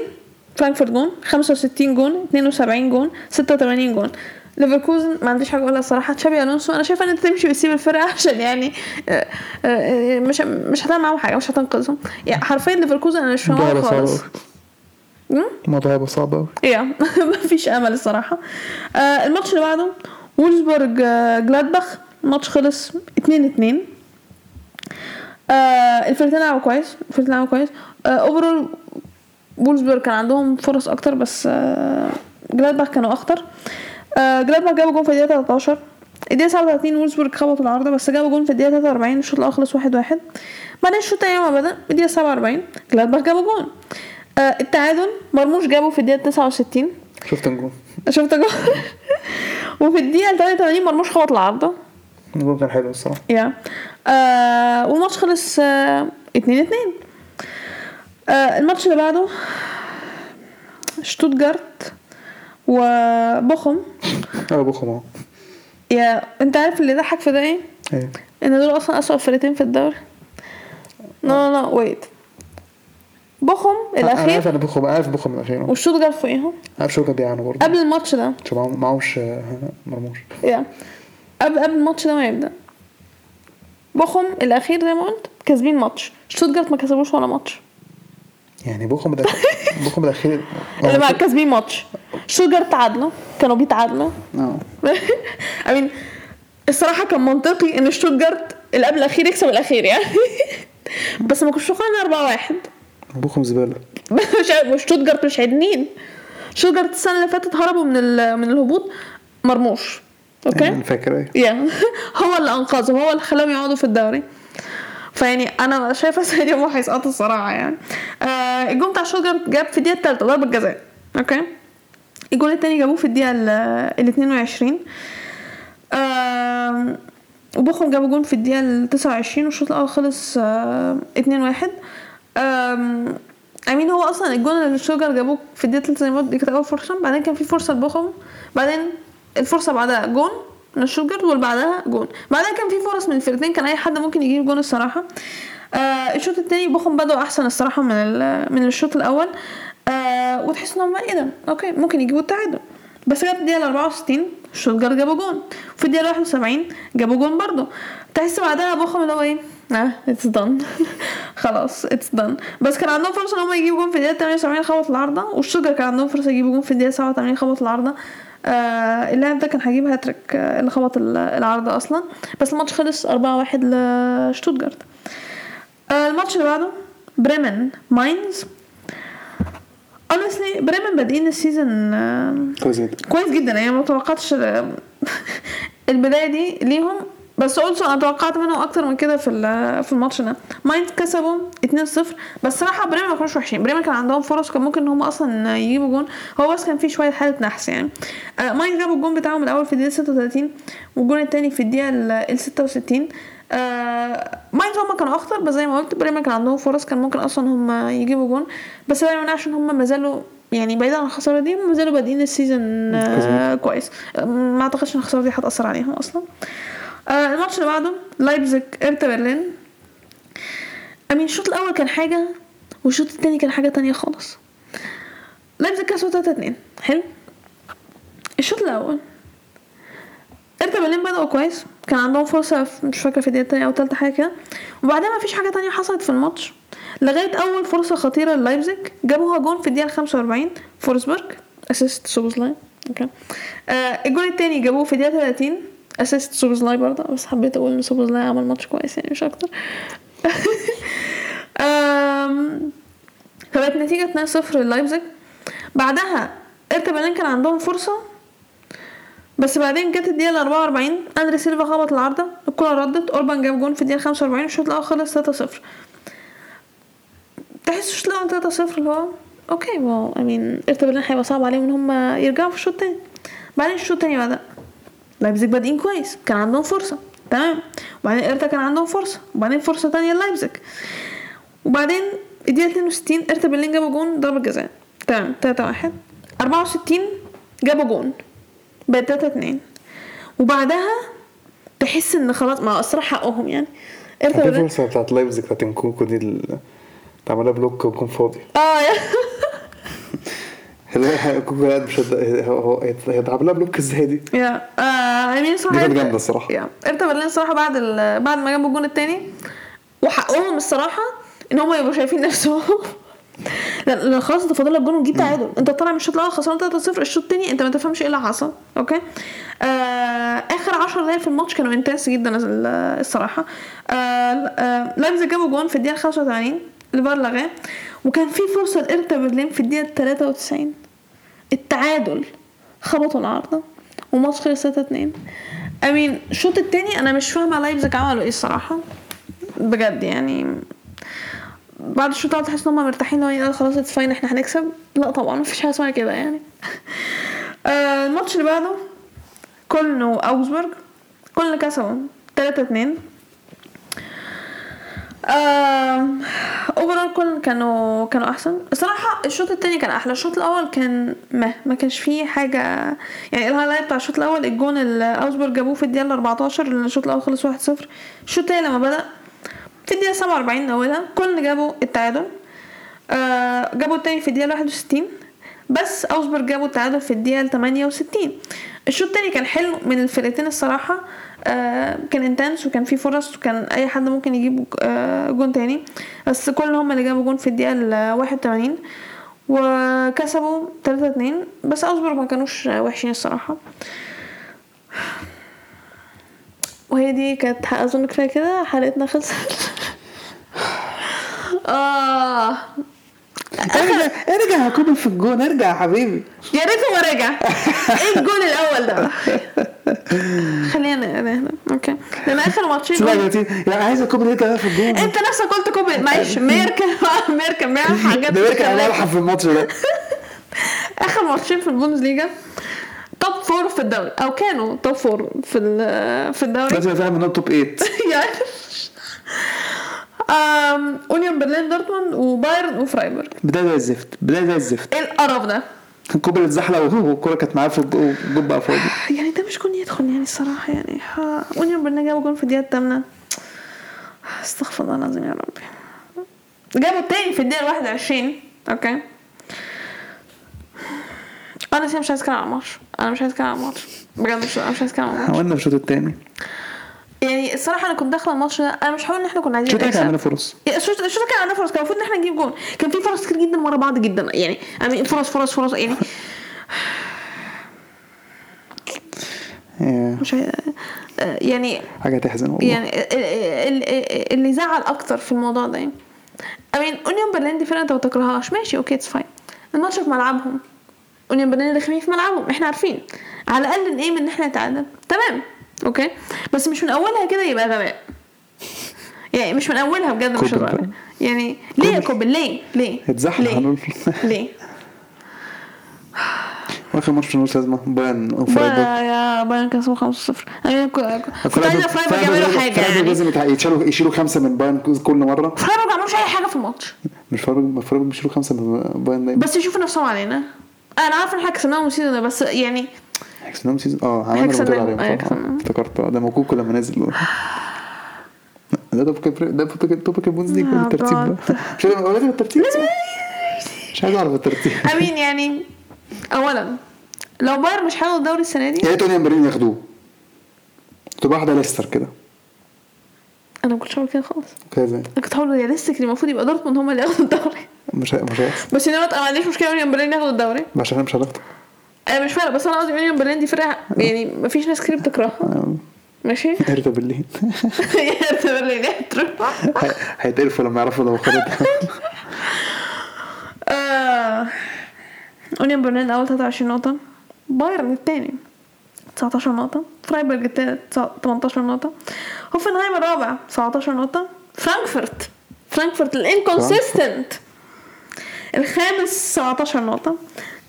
فرانكفورت جون. 65 جون 72 جون 86 جون. ليفركوزن ما عنديش حاجة أقولها الصراحه تشابي ألونسو أنا شايفة إن أنت تمشي وتسيب الفرقة عشان يعني آه، آه، مش مش هتعمل معاهم حاجة مش هتنقذهم. يعني حرفيا ليفركوزن أنا مش فاهمها خالص؟ الموضوع هيبقى صعب أوي. yeah مفيش أمل الصراحة. آه الماتش اللي بعده وولفسبورج آه جلادباخ. الماتش خلص 2 2 آه الفرقتين لعبوا كويس الفرقتين لعبوا كويس. آه overall وولفسبورج كان عندهم فرص أكتر بس آه جلادباخ كانوا أخطر. آه جلادباخ جابوا جون في الدقيقة 13 الدقيقة 37 وولفسبورج خبطوا العارضة بس جابوا جون في الدقيقة 43 الشوط الأول خلص 1 1 بعدين الشوط الثاني ما بدأ الدقيقة 47 جلادباخ جابوا جون. آه التعادل مرموش جابه في الدقيقة 69 شفت نجوم شفت جول وفي الدقيقة 83 مرموش خبط العارضة. الجول كان حلو الصراحة. yeah. آه والماتش خلص آه 2 2 آه الماتش اللي بعده شتوتجارت وبوخم آه بوخم اهو yeah انت عارف اللي ضحك في ده إيه؟ إيه؟ ان دول أصلا اسوأ فرقتين في الدوري. لا لا لا wait بوخم أنا الأخير. عارف أنا بوخم عارف بوخم الأخير أهو. وشتوتجارت فوقيهم. عارف شو كان بيعانوا برضه. قبل الماتش ده. معهوش آه، مرموش. yeah. قبل قبل الماتش ده ما يبدأ. بوخم الأخير زي ما قلت كاسبين ماتش. شتوتجارت ما كسبوش ولا ماتش. يعني بوخم ده بوخم الاخير اللي مع كاسبين ماتش. شتوتجارت تعادلوا. كانوا بيتعادلوا. آه I mean الصراحة كان منطقي إن شتوتجارت اللي قبل الأخير يكسب الأخير يعني. بس ما كنتش متوقع 4 1 بوخم زبالة مش عارف- شتوتجارت مش عدنين شتوتجارت السنة اللي فاتت هربوا من من الهبوط. مرموش. Okay؟ أنا فاكر إيه هو اللي أنقذهم. هو اللي خلاهم يقعدوا في الدوري. فيعني أنا شايفة السنة دي هم هيسقطوا الصراحة يعني. آه الجون بتاع شتوتجارت جاب في الدقيقة الثالثه ضربة جزاء. Okay؟ الجون التاني جابوه في الدقيقة ال ال 22 آه وبوخم جابوا جون في الدقيقة ال 29 والشوط الأول خلص آه 2 1 آم، I mean هو أصلا الجون اللي شتوتجارت جابوه في الدقيقة 3 زي ما قلت دي كانت أول فرصة بعدين كان في فرصة لبوخم بعدين الفرصة بعدها جون. من شتوتجارت واللي بعدها جون. بعدها كان في فرص من الفرقتين كان أي حد ممكن يجيب جون الصراحة. آه الشوط التاني بوخم بدأوا أحسن الصراحة من من الشوط الأول. آه وتحس إن هم إيه ده؟ Okay ممكن يجيبوا التعادل. بس جت الدقيقة 64 شتوتجارت جابوا جون. في الدقيقة 71 جابوا جون برضه تحس بعدها بوخم اللي هو إيه؟ آه it's done خلاص it's done بس كان عندهم فرصة إن هم يجيبوا جون في الدقيقة 78 خبط العارضة وشتوتجارت كان عندهم فرصة يجيبوا جون في الدقيقة 87 خبط العارضة. آه اللاعب ده كان هيجيب هاتريك آه اللي خبط ال- العارضه أصلا. بس الماتش خلص 4-1 لشتوتجارت آه الماتش اللي بعده بريمن ماينز. Honestly بريمن بادئين ال season آه كويس جدا. كويس جدا. يعني ما توقعتش البداية دي ليهم. بس also أنا توقعت منهم أكتر من كده في في الماتش ده. ماينز كسبوا 2-0 بس صراحة بريمن ما كانوش وحشين. بريمن كان عندهم فرص كان ممكن إن هم أصلا يجيبوا جون. هو بس كان في شوية حالة نحس يعني. آه، ماينز جابوا الجون بتاعهم الأول في الدقيقة 36 والجون الثاني في الدقيقة ال- ال 66 آه ماينز هم كانوا أخطر بس زي ما قلت بريمن كان عندهم فرص كان ممكن أصلا هم يجيبوا جون. بس ده ما يمنعش إن هم ما زالوا يعني بعيدا عن الخسارة دي ما زالوا بادئين ال season آه كويس. آه، ما أعتقدش إن الخسارة دي هتأثر عليهم أصلا. آه الماتش اللي بعده لايبزيج ارتا برلين I mean الشوط الأول كان حاجة والشوط التاني كان حاجة تانية خالص. لايبزيج كسبوا 3 2 حلو. الشوط الأول ارتا برلين بدأوا كويس. كان عندهم فرصة في- مش فاكرة في الدقيقة التانية أو التالتة حاجة كده. وبعدين مفيش حاجة تانية حصلت في الماتش. لغاية أول فرصة خطيرة للايبزيج. جابوها جون في الدقيقة 45 فورسبرج assist سوبوزلاي okay آه الجون التاني جابوه في الدقيقة 30 assist سوبوزلاي برضه بس حبيت أقول إن سوبوزلاي عمل ماتش كويس يعني مش أكتر. آم، فبقت نتيجة 2-0 للايبزيج. بعدها إرتا برلين كان عندهم فرصة بس بعدين جت الدقيقة ال 44 أندري سيلفا خبط العارضة الكرة ردت أوربان جاب جون في الدقيقة 45 الشوط الأول خلص 3-0 تحس الشوط الأول 3-0 اللي هو okay I mean إرتا برلين هيبقى صعب عليهم إن هم يرجعوا في الشوط التاني. بعدين الشوط التاني بدأ. لايبزيج بادئين كويس كان عندهم فرصة تمام وبعدين ارتا كان عندهم فرصه وبعدين فرصه تانية لايبزيج وبعدين الدقيقه 62 ارتا برلين جابوا جون ضربه جزاء تمام 3 1 64 جابوا جون بقت 3 2 وبعدها تحس ان خلاص ما الصراحه حقهم يعني ارتا برلين الفرصة بتاعت لايبزيج بتاعت انكوكو دي اللي عملها بلوك ويكون فاضي آه يا لا كوكو قاعد مش هد- هو هو هي عملها block إزاي دي؟ يا آه امين صراحة دي كانت جامدة الصراحة. yeah ارتا برلين الصراحه بعد بعد ما جابوا الجون التاني. وحقهم الصراحة إن هم يبقوا شايفين نفسهم. لأن خلاص انت فاضل لك جون وتجيب تعادل. انت طالع من الشوط الأول خسران 3-0 الشوط التاني انت ما تفهمش إيه اللي حصل okay؟ آه آخر 10 دقايق في الماتش كانوا intense جدا ال- الصراحة. آه آه لايبزيج جابوا جون في الدقيقة 85 الفار لغاه وكان في فرصة لإرتا برلين في الدقيقة 93 التعادل. خبطوا العارضة وماتش خلص 3 2 I mean الشوط التاني أنا مش فاهمة لايبزيج عملوا إيه الصراحة. بجد يعني. بعد الشوط الأول تحس إن هم مرتاحين لو يعني خلاص it's fine إحنا هنكسب. لا طبعا مفيش حاجة اسمها كده يعني. آه الماتش اللي بعده كولن واوزبورج كولن كسبوا 3 2 Overall كولن كانوا كانوا أحسن. الصراحه الشوط التاني كان أحلى. الشوط الأول كان ما ما كانش فيه حاجة يعني ال highlight بتاع الشوط الأول الجون اللي أوزبورج جابوه في الدقيقة 14 لأن الشوط الأول خلص 1-0 الشوط التاني لما بدأ في الدقيقة 47 أولها كولن جابوا التعادل. آه جابوا التاني في الدقيقة 61 بس أوزبورج جابوا التعادل في الدقيقة 68 الشوط التاني كان حلو من الفرقتين الصراحة. آه كان intense وكان فيه فرص وكان أي حد ممكن يجيب آه جون تاني. بس كل هم اللي جابوا جون في الدقيقة ال 81 وكسبوا 3 2 بس اوزبورج ما كانوش وحشين الصراحة. وهي دي كانت أظن كفاية كده حلقتنا خلصت. آه. ارجع ارجع يا كوبي في الجون ارجع يا حبيبي. يا ريته ما رجع. إيه الجول الأول ده؟ خلينا هنا. okay. لأن آخر ماتشين تي يعني عايز كوبي يرجع في الجون. أنت نفسك قلت كوبي. معلش. ميركل ميركل بيعمل حاجات ده متخلفة. ملحق في الماتش ده. آخر ماتشين في البوندسليجا top four في الدوري. أو كانوا top four في في الدوري. لازم فاهم انهم top 8 يعني أونيون برلين دورتموند وبايرن وفرايبورغ. بداية زي الزفت بداية زي الزفت. إيه القرف ده اللي اتزحلق والكوره كانت معاه في الجو- والجون بقى فاضي. يعني ده مش جون يدخل يعني الصراحة يعني. أونيون برلين جابوا جون في الدقيقة الثامنة. استغفر الله العظيم يا ربي. جابوا التاني في الدقيقة 21 okay. أنا مش عايز أتكلم عن الماتش. أنا مش عايز أتكلم عن الماتش. بجد مش عايز أتكلم عن الماتش. حاولنا في الشوط الثاني يعني الصراحة أنا كنت داخلة الماتش ده أنا مش هقول إن إحنا كنا عايزين الشوط كان عندنا فرص. يعني الشوط كان عندنا فرص كان المفروض إن إحنا نجيب جون. كان في فرص كتير جدا ورا بعض جدا يعني يعني فرص فرص فرص يعني. مش يعني حاجة تحزن والله. يعني ال- ال- ال- اللي زعل أكتر في الموضوع ده امين أونيون برلين دي فرقة أنت ما تكرههاش ماشي okay it's fine الماتش في ملعبهم. أونيون برلين رخمين في ملعبهم إحنا عارفين. على الأقل نقيم إن إحنا نتعادل. تمام. okay. بس مش من أولها كده يبقى غباء. يعني مش من أولها بجد مش غباء. بقى. يعني ليه يا كوبل ليه؟ ليه؟ اتزحلق ليه؟ واخر ماتش ملوش لازمة. بايرن وفرايبورغ بايرن كسبوا 5-0 أنا كنت عايزة فرايبورغ يعملوا حاجة يعني. لازم يتشالوا يشيلوا خمسة من بايرن كل مرة. فرايبورغ ما عملوش أي حاجة في الماتش. مش فرايبورغ فرايبورغ بيشيلوا خمسة من بايرن بس يشوفوا نفسهم علينا. أنا عارفة ان إحنا كسبناهم ال season ده بس يعني هيكسبناهم season آه عملنا ريمونتادا عليهم. هيكسبناهم. افتكرت. آه، ده موكوكو لما نزل. ده topic ده topic البوندسليجا يا الترتيب ده. مش لازم الترتيب مش عايز أعرف الترتيب. امين يعني اولا لو بايرن مش هياخد الدوري السنة دي؟ يا ريت برلين ياخدوه. تبقى واحدة ليستر كده. أنا ما كنتش هقول كده خالص. كده زي أنا كنت هقول realistic المفروض يبقى دورتموند هم اللي ياخدوا الدوري. مش مش بس أنا ما عنديش مشكلة أونيون برلين ياخدوا الدوري. عشان أنا مش هناخده أنا مش فارقه بس أنا قصدي اونيون برلين دي فرقة يعني ما فيش ناس كتير بتكرهها. ماشي؟ هيرتا برلين. يا برلين هيتقرفوا لما يعرفوا لو خدتها آه، أونيون برلين أول 23 نقطة. بايرن الثاني 19 نقطة. فرايبورغ الثالث 18 نقطة. هوفنهايم الرابع 17 نقطة. فرانكفورت. فرانكفورت ال inconsistent. الخامس 17 نقطة.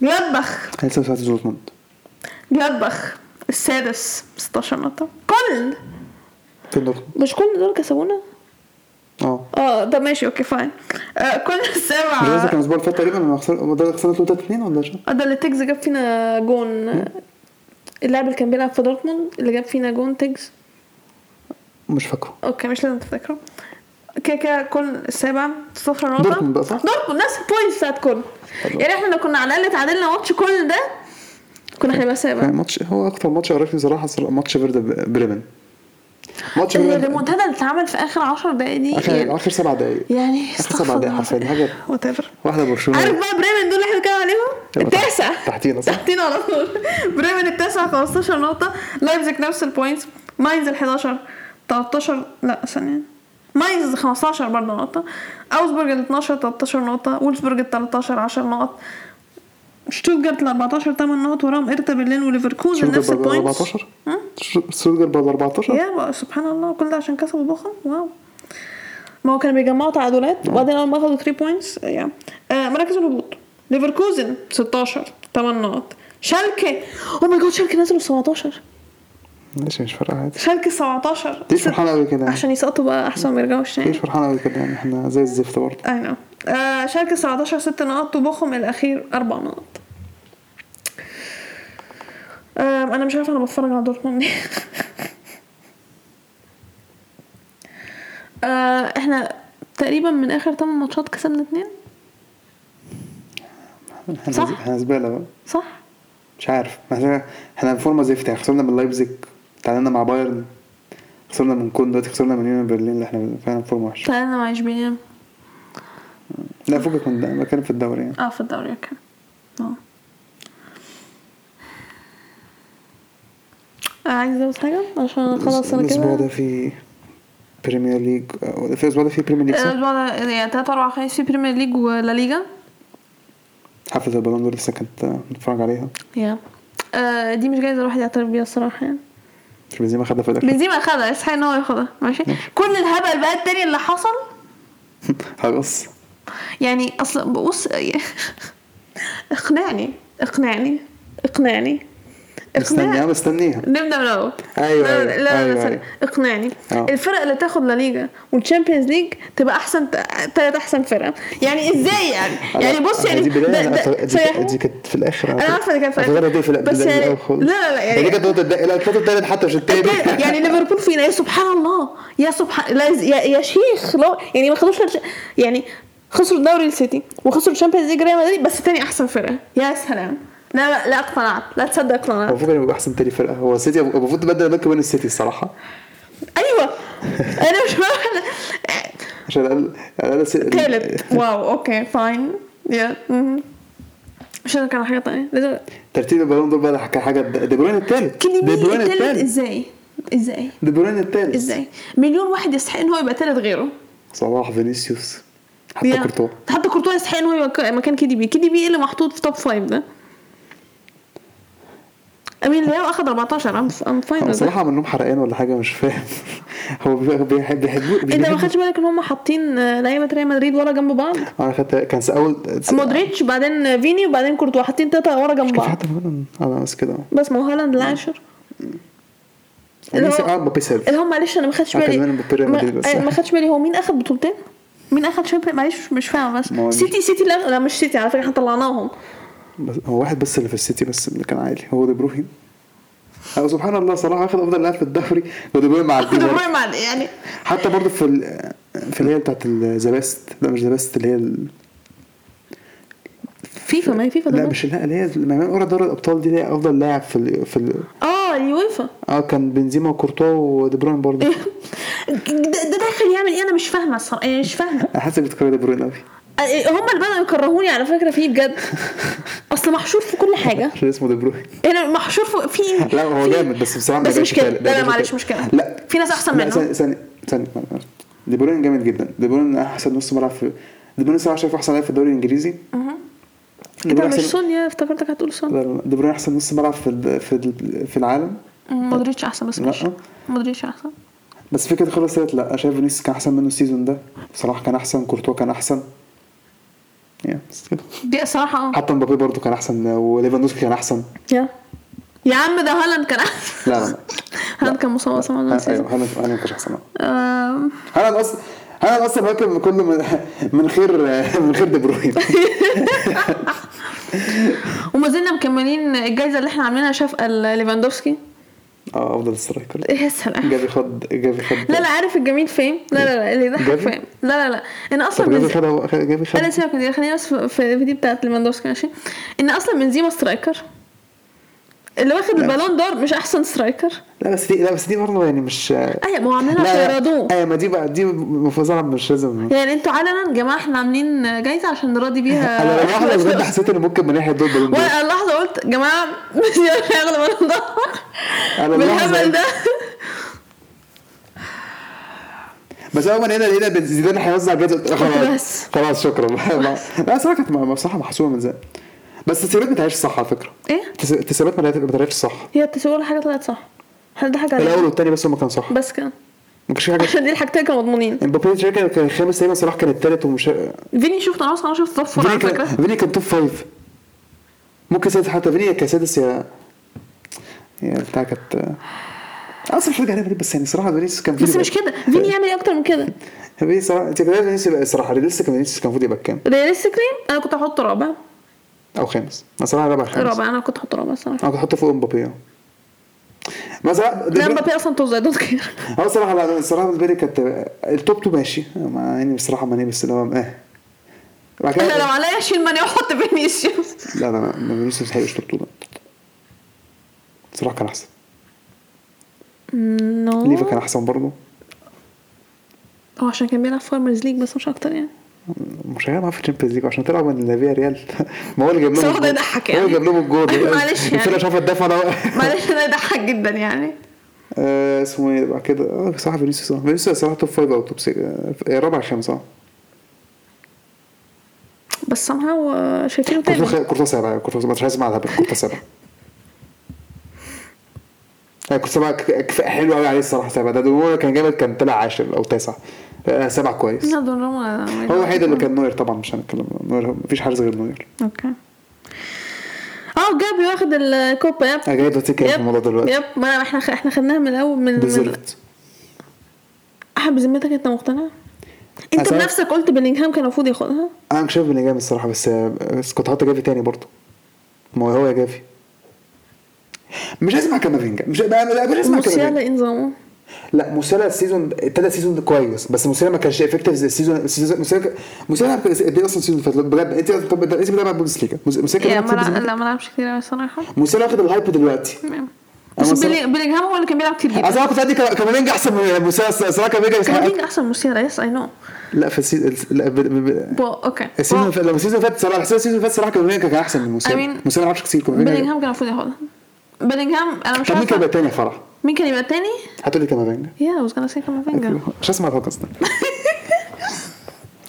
جلادباخ. لسه ساعة دورتموند جلادباخ. السادس 16 نقطة. كل في الدورتموند مش كل دول كسبونا؟ آه. آه ده ماشي أوكي فاين. آه كل السبعة كان الأسبوع اللي فات تقريبا لما خسر ده خسرنا 3 2 ولا شو؟ آه، ده اللي تيجز جاب فينا جون. اللاعب اللي كان بيلعب في دورتموند اللي جاب فينا جون تيجز؟ مش فاكره. أوكي مش لازم تفتكره كده كده كل السابع صفر نقطة دورتموند بقى صح؟ دورتموند نفس البوينتس بتاعت كل. يعني إحنا لو كنا على الأقل تعادلنا ماتش كولن ده كنا هنبقى سابع. كان ماتش هو أكتر ماتش عرفني صراحة ماتش فيردر بريمن. ماتش الريمونتادا اللي اتعمل في آخر 10 دقايق دي اخر يعني, آخر سبع دقايق. يعني آخر سبع دقايق حرفيا حاجة whatever واحدة برشلونة. عارف بقى بريمن دول اللي إحنا بنتكلم عليهم؟ التاسع. تحتينا صح؟ تحتينا على طول. بريمن التاسع 15 نقطة. لايبزيج نفس ال points ماينز ال 11 13 لا ثانية. ماينز 15 برضه نقطة أوزبورج ال 12 13 نقطة وولفسبورج ال 13 10 نقط شتوتجارت ال 14 8 نقط وراهم هيرتا برلين وليفركوزن نفس ال points 14 شتوتجارت بقى 14 يا بقى سبحان الله كل ده عشان كسبوا بوخم؟ wow. ما هو كانوا بيجمعوا تعادلات وبعدين اول ما أخدوا 3 points يعني آه مراكز الهبوط. ليفركوزن 16 8 نقط. شالكة. oh my god شالكة نزلوا 17 ماشي مش فارقة عادي. شالكه 17 ليش فرحان قوي كده يعني؟ عشان يسقطوا بقى أحسن ما يرجعوش ليش تاني فرحان قوي كده يعني؟ إحنا زي الزفت برضه. اي نو آه شالكه 17 6 نقط وبوخم الأخير 4 نقط. آه أنا مش عارفة أنا بتفرج على دورتموند. آه إحنا تقريبا من آخر 8 ماتشات كسبنا اتنين. إحنا صح. إحنا زبالة بقى. صح. مش عارف. إحنا إحنا فورمه زفت يعني خسرنا من لايبزيج. تعادلنا مع بايرن خسرنا من كولن دلوقتي خسرنا من يونيون برلين اللي إحنا فعلا فورمه وحشه تعادلنا مع اشبيليا لا فوقك من ده بتكلم في الدوري يعني. آه في الدوري okay. آه. آه، عايز ازود حاجة؟ عشان خلاص أنا الأسبوع ده كده في بريمير ليج آه، في الأسبوع ده في بريمير ليج؟ الأسبوع ده يعني تلاتة أربعة خميس في بريمير ليج ولا ليجا. حفلة البالون دور لسه كنت آه، بتفرج عليها. يا آه دي مش جايزة الواحد يعترف بيها الصراحة يعني. مش بنزيما خدها في الآخر بنزيما خدها يستحق إن هو ياخدها. ماشي؟ كل الهبل بقى التاني اللي حصل؟ خلاص يعني أصل بص اقنعني اقنعني اقنعني. مستنيها مستنيها نبدأ من الأول. أيوة، لا أيوة، لا لا, أيوة، لا أيوة. اقنعني. آه. الفرق اللي تاخد لا ليجا والتشامبيونز ليج تبقى أحسن تلات أحسن فرق. يعني إزاي يعني؟ يعني بص يعني دي ده- ده- دي, كانت في الآخر. أنا عارفة دي كانت في الآخر. بس يعني. لا لا لا يعني دي كانت التالت حتى مش التاني. يعني ليفربول فينا. يا سبحان الله. يا سبحان لا يا, يا شيخ لا يعني ما خدوش يعني خسروا الدوري السيتي وخسروا ال Champions League ريال مدريد بس تاني أحسن فرقة. يا سلام. لا لا, لا اقتنعت لا تصدق اقتنعت المفروض يبقى أحسن تاني فرقة. هو السيتي المفروض تبدل back بين السيتي الصراحة أيوه. أنا مش فاهم. عشان الأقل السي- تالت wow okay fine. yeah. مش أنا كان حاجة لازم ترتيب البالون دور بقى كان حاجة دي بروين كلمة دي بروين التالت. إزاي؟ إزاي؟ دي بروين التالت. إزاي؟ مليون واحد يستحق إن هو يبقى تالت غيره. صلاح فينيسيوس حتى. كورتوا. حتى كورتوا يستحق إن هو يبقى مكان كي دي بي. كي دي بي اللي محطوط في top five ده؟ أمين لياو أخد 14 ام ام فاين عمل لهم حرقان ولا حاجة مش فاهم. هو بيحب بيحب بيحبوا انت ما خدتش بالك إن هم حاطين آه، لعيبة ريال مدريد ورا جنب بعض؟ أنا خدت كان أول مودريتش بعدين فيني وبعدين كورتوا حاطين تلاتة ورا جنب بعض. حد فعلا أنا بس كده. بس ما هو هالاند العاشر اللي هو- اللي هو معلش أنا ما خدتش آه، بالي. ما. آه، خدتش بالي. هو مين أخد بطولتين؟ مين أخد شامبيون؟ معلش مش- فاهمه بس. سيتي سيتي لا, لا مش سيتي على فكرة إحنا طلعناهم. هو واحد بس اللي في السيتي بس اللي كان عالي هو دي بروين هو سبحان الله صلاح واخد أفضل لاعب في الدوري ودي بروين مع الدنيا مهم عن- يعني حتى برضه في ال- في اللي هي بتاعت ذا بيست لا مش the best اللي هي ال- فيفا ما هي فيفا لا مش لا اللي هي برا دوري الأبطال دي اللي هي أفضل لاعب في ال... في ال... آه اليويفا. آه كان بنزيما وكورتوا ودي بروين برضه. ده داخل يعمل إيه؟ أنا مش فاهمة الصراحة يعني مش فاهمة. حاسس بتكره دي بروين قوي هم اللي بدأوا يكرهوني على فكرة فيه بجد. أصل محشور في كل حاجة. عشان اسمه دي بروين. هنا محشور في في لا هو جامد بس بصراحة بس مش كده. لا لا معلش. مش كده. لا. في ناس أحسن منه. ثانية ثانية ثانية دي بروين جامد جدا. دي بروين أحسن نص ملعب في دي بروين صراحة شايف أحسن لاعب في الدوري الإنجليزي. انت مش سونيا؟ افتكرتك هتقول سون لا، دي بروين أحسن نص ملعب في في في العالم. مودريتش أحسن بس مش. مودريتش أحسن. بس فكرة خلاص لا شايف فينيسيوس كان أحسن منه ال season ده. صلاح كان أحسن كورتوا كان أحسن. كده. دي صراحة. آه حتى مبابي برضه كان أحسن وليفاندوسكي كان أحسن. يا يا عم ده هالاند كان أحسن. لا لا لا. هالاند كان مصاب أصلا أيوه هالاند هالاند كانش أحسن. هالاند أصلا هالاند أصلا واكل كله من من خير من خير دي بروين. وما زلنا مكملين الجايزة اللي إحنا عاملينها شاف ليفاندوفسكي آه أفضل striker يا سلام. جافي خد جافي خد لا لا عارف الجميل فين؟ لا لا لا اللي يضحك؟ فين؟ لا لا لا. إن أصلا جافي. خد جافي خد أنا سيبك من دي خلينا بس في في الفيديو بتاعت ليفاندوفسكي ماشي؟ إن أصلا بنزيما striker. اللي واخد. البالون دور مش أحسن striker لا بس دي لا بس دي برضه يعني مش أيوه ما هو عاملينها عشان يرضوه أيوه ما دي بقى دي مفضله مش لازم. يعني أنتوا علنا يا جماعة إحنا عاملين جايزة عشان نراضي بيها. أنا واحدة بجد حسيت ان ممكن من ناحية دول بالون دور. وأنا اللحظة قلت يا جماعة مش هياخدوا بالون دور. أنا بالهبل ده. بس أول ما هنا لقينا زيدان هيوزع جايزة خلاص. خلاص. شكرا. لا صراحة كانت بصراحة محسوبه من زمان. بس التسريبات ما طلعتش صح على فكرة. إيه؟ التس- التسريبات ما طلعت- ما طلعتش صح. هي التسويق حاجة طلعت صح. إحنا ده حاجة الأول عليها. والثاني بس هم كانوا صح. بس كده ما كانش حاجة عشان دي الحاجتين كانوا مضمونين. امبابي شايف كان الخامس تقريبا صلاح كان الثالث ومش فيني شفت أنا أصلا شفت top four على كان فكرة. فيني كان top five ممكن سادس حتى فيني كسادس يا يا بتاع كانت أصلا مش عليها بس يعني صراحة فينيسيوس كان بس مش كده. فيني يعمل إيه أكتر من كده؟ فيني صراحة أنت كده فينيسيوس الصراحه كان فينيسيوس كان المفروض يبقى كام أنا كنت احطه رابع. أو خامس. صراحة رابع خامس. رابع. أنا كنت احطه رابع الصراحة. أنا كنت احطه فوق امبابي صراحة لا مبابي أصلا توز I don't care آه صراحة لا الصراحة بالنسبة لي كانت ال top 2 ماشي. مع يعني بصراحة ماني بس اللي هو كده أنا لو عليا أشيل ماني وأحط فينيسيوس. لا لا لا فينيسيوس هيبقى top 2 صراحة كان أحسن. no. ليفا كان أحسن برضه. هو عشان كان بيلعب farmers league بس مش أكتر يعني. مش هيلعب في ال Champions League عشان تلعب من فياريال. ما هو اللي جاب لهم هو ده الجول. يضحك هو اللي يعني. جاب لهم الجول معلش يعني. الفرقه شافت معلش ده يضحك جدا يعني. آه، اسمه إيه بعد كده. آه صراحة فينيسيوس. آه فينيسيوس صراحة top 5 أو top 6 رابع خامس آه. بس somehow آه، شايفينه تاني. كورتوا سابع كورتوا مش عايز اسمع الهبل كورتوا سابع آه، كورتوا سابع ك- كفايه حلو قوي عليه الصراحة. سابع ده هو كان جامد كان طلع عاشر أو تاسع آه، كويس. هو الوحيد اللي كان نوير طبعا مش هنتكلم. نوير مفيش حارس غير نوير. okay. آه جافي واخد الكوبا yep. أنا جاي دلوقتي كده في الموضوع دلوقتي. yep. ما إحنا إحنا خدناها من الأول من بالظبط. احب بذمتك أنت مقتنع؟ أنت بنفسك قلت بلينغهام كان المفروض ياخدها. أنا مش شايف بلينجهام الصراحة بس بس كنت هحط جافي تاني برضه. ما هو يا جافي. مش اسمع كامافينجا. مش لا مش اسمع كامافينجا موسيالا إيه نظامه؟ لا موسيلا ال season ابتدى ال season كويس بس موسيلا ما كانش effective زي ال season موسيلا موسيلا قد إيه أصلا ال season اللي فات. بجد أنت طب بوندسليجا موسيلا كان؟ لا ما لعبش كتير قوي الصراحه موسيلا واخد ال hype دلوقتي. بس موسيلا- بيلي- بيلينغهام هو اللي كان بيلعب كتير جدا. أصل أنا كنت عندي كامافينجا أحسن من موسيلا الصراحه كامافينجا أحسن. من موسيالا yes I know لا في ال season لا ب- ب- okay ال season اللي فات- ال season اللي فات صراحة ال season اللي فات صراحة كامافينجا كان أحسن من موسيلا موسيلا ما لعبش كتير كامافينجا بيلينغهام كان المفروض ياخدها. بيلينغهام أنا مش طب مين كان يبقى تاني يا فرح؟ مين كان يبقى التاني؟ هتقول لي كامافينجا. يا واز جانا سي كامافينجا. مش هسمع البودكاست ده.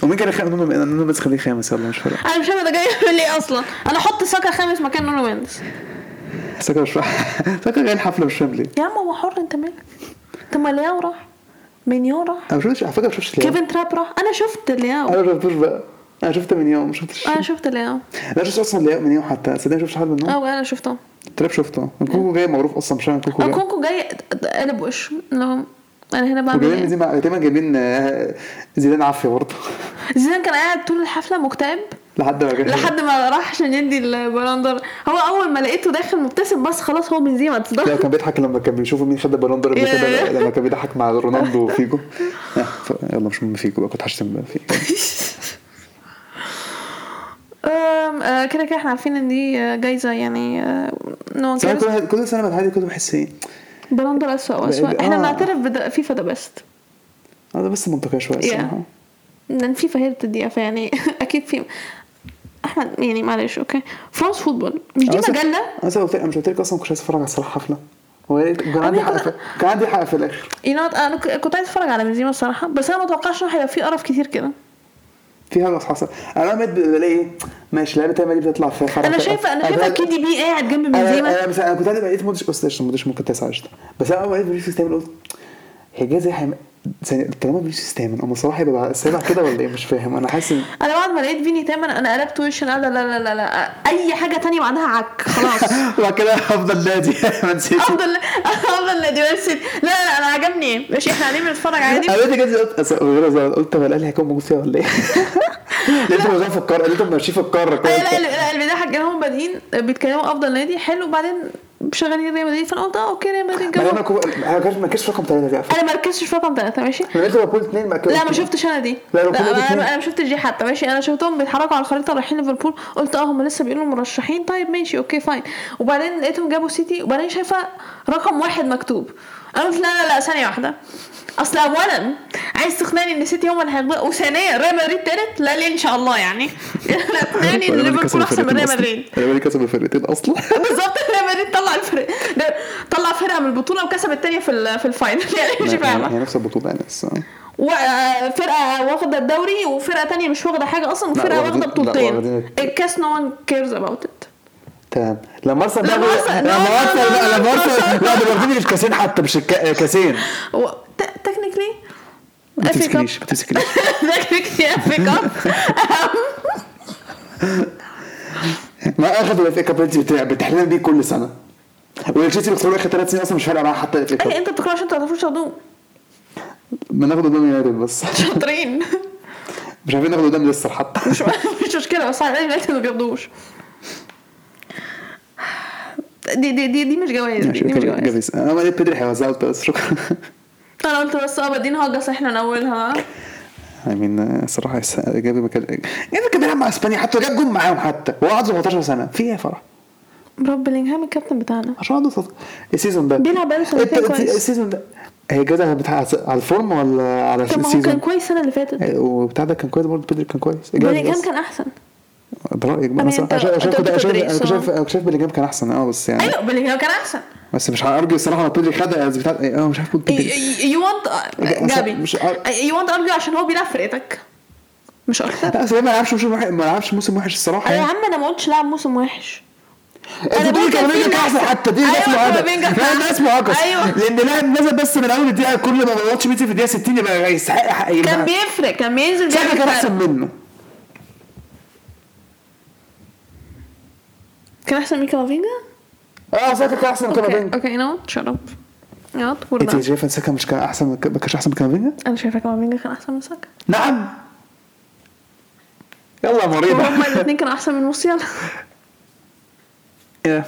ومين كان خامس نونو نونو بس خليه خامس يلا مش فارق. أنا مش فاهمة ده جاي يعمل ليه أصلا. أنا أحط ساكا خامس مكان نونو مينديز ساكا مش ساكا جاي الحفلة مش فاهم ليه يا عم هو حر أنت مالك؟ طب ما لياو راح. مينيو راح. أنا ما شفتش على فكرة ما شفتش كيفن تراب راح. أنا شفت لياو. أنا ما شفتوش بقى. أنا شفت من يوم شفتش أنا شفت لياو. لا شفت أصلا ليه من يوم حتى. صدق ما شفتش حد منهم؟ أه أنا شفته. تراب شفته. كوكو جاي معروف أصلا مش عارف كوكو أه جاي. كونكو جاي قلب وشه اللي هو أنا هنا بعمل إيه؟ زي ما دايما جايبين آه، زيدان عافية برضه. زيدان كان قاعد طول الحفلة مكتئب. لحد ما لحد ما راح عشان يدي البالون دور. هو أول ما لقيته داخل مبتسم بس خلاص هو بنزيما لا كان بيضحك لما كان بيشوفوا مين خد البالون دور قبل كده. لما كان بيضحك مع رونالدو وفيجو. آه، يلا مش مهم فيجو بقى كنت هشتم فيجو. آه، كده كده إحنا عارفين ان دي آه، جايزة يعني آه، no بس أنا كده كل كل سنة بتعدي كنت بحس إيه؟ بالون دور اسوء آه. واسوء إحنا بنعترف بد- فيفا ده بيست هذا بس منطقي شوية. الصراحة. لأن فيفا هي اللي بتديها فيعني أكيد في أحمد يعني معلش okay فرانس فوتبول. مش دي مجلة؟ أنا قلت مش قلت لك أصلا كنت عايز أتفرج على الصراحه حفلة؟ كان عندي حق في... كان عندي حق في الآخر. you know أنا كنت عايز أتفرج على بنزيما الصراحة بس أنا ما اتوقعش إنه هيبقى فيه قرف كتير كده. في حاجة حصل أنا مد بلاقي إيه؟ ماشي لعيبه تانية دي بتطلع في أنا شايفه أنا شايفة كي دي بي قاعد جنب بنزيما أنا مثلا أنا كنت لقيت مودريتش بس قشطة، مودريتش ممكن تسعة قشطة. بس أنا أول ما لقيت فينيسيوس تعمل قلت هي جاية زي طالما فينيسيوس تامن اما صلاح هيبقى بعد السابع كده ولا إيه مش فاهم أنا حاسس ان أنا بعد ما لقيت فيني تامن أنا قلبت وشي لا لا لا لا لا اي حاجة تانية بعدها عك خلاص وبعد كده افضل نادي مان سيتي افضل افضل نادي سيتي لا لا أنا عجبني ماشي إحنا قاعدين بنتفرج عادي أنا كده غير قلت طب الاهلي هيكون موجود فيها ولا إيه؟ لقيتهم موجودين في القاره لقيتهم ماشيين في القاره كده لا لا لا البدايه حاجة هم بادئين بيتكلموا افضل نادي حلو وبعدين شغالين ريال مدريد فأنا قلت آه okay ريال مدريد أنا جابوا كو- أنا ما كانش رقم ثلاثة دي. أنا ما ركزتش في رقم ثلاثة ماشي؟ أنا لقيت ليفربول اثنين ما لا ما شفتش أنا دي. لا، لا, أنا. أنا ما شفتش دي حتى ماشي؟ أنا شفتهم بيتحركوا على الخريطة رايحين ليفربول. قلت آه هم لسه بيقولوا مرشحين. طيب ماشي okay fine. وبعدين لقيتهم جابوا سيتي وبعدين شايفة رقم واحد مكتوب. أنا قلت لا لا لا ثانية واحدة. أصل اولا عايز تقنعني إن سيتي هم اللي هياخدوها وثانيا ريال مدريد تالت؟ لا ليه إن شاء الله يعني؟ اقنعني إن ليفربول أحسن من ريال مدريد. الاهلي كسب الفرقتين أصلا؟ بالظبط ريال مدريد طلع الفرق طلع فرقة من البطولة وكسب الثانية في في ال final. يعني مش فاهمه هي نفس البطولة يعني بس وفرقه واخدة الدوري وفرقة تانية مش واخدة حاجة أصلا وفرقة واخدة بطولتين. الكاس no one cares about it تمام. لما ارسنال لما أرسنال- لما ارسنال لا، لما لا، ارسنال لا ده مش كاسين حتى مش الكا- كاسين. technically ما تمسكنيش ما تمسكنيش. technically FA Cup ما اخدوا ال FA Cup بتحلم بيه كل سنة. وتشيلسي بيخسروا آخر ثلاث سنين أصلا مش فارقة معاها حتى ال FA Cup أنت بتقول عشان أنتوا ما تعرفوش تاخدوه. بناخد قدام يونايتد بس. شاطرين. مش عارفين ناخد قدام لسه حتى. مش مش مشكلة بس على الاقل ما بياخدوش. دي دي دي, دي مش جوايز دي, دي مش جوايز جافيس أنا ما لقيت بيدري هيوزعه بس شكرا. أنا قلت بس آه بادين هجس إحنا ناولها I mean الصراحه يس- جافي ما كان بيلعب مع إسبانيا حتى جاب جون معاهم حتى. وهو عنده 17 سنة. في إيه يا فرح؟ روب بيلينغهام الكابتن بتاعنا. عشان عنده صف... السيزون ده؟ بيلعب بقاله سنتين الت- الت- كويس. السيزون ده؟ هي جدع بتاع على الفورم ولا على طب ما هو كان السيزون؟ كويس السنة اللي فاتت. وبتاع ده كان كويس برضه بيدري كان كويس. بيلينغهام كان أحسن. ده رايك بقى. أنا شايف شايف بيدري، شايف بيلينجهام كان أحسن آه بس يعني أيوه بيلينغهام كان أحسن. بس مش هارجو الصراحة لما بيدري خدها بتاع آه مش عارف يو ونت جابي. مش- يو ونت ارجو عشان هو بيلعب فرقتك مش أكتر. لا ما لعبش موسم وحش ما لعبش موسم وحش الصراحة. أنا يا عم أنا ما قلتش لاعب موسم وحش. أنت بتقول بقول كان كامافينجا في كان أحسن ناس- حتى دي أيوة، اسمه عبث. لا ده اسمه عبث أيوة. لأن لاعب نزل بس من أول الدقيقة كل ما ماتش بينزل في الدقيقة 60 يبقى يستحق كان بيفرق كان بينزل كان. أحسن منه. كان احسن من كامافينجا آه ساكا كان أحسن من أوكي كامافينجا okay no shut up. يلا انت we're done. شايف ان ساكا مش كان احسن من ما كانش أحسن من كامافينجا؟ أنا شايفة كامافينجا كان أحسن من ساكا. نعم. يلا يا مريضة. وهما الاثنين كانوا أحسن من موسيالا. إيه،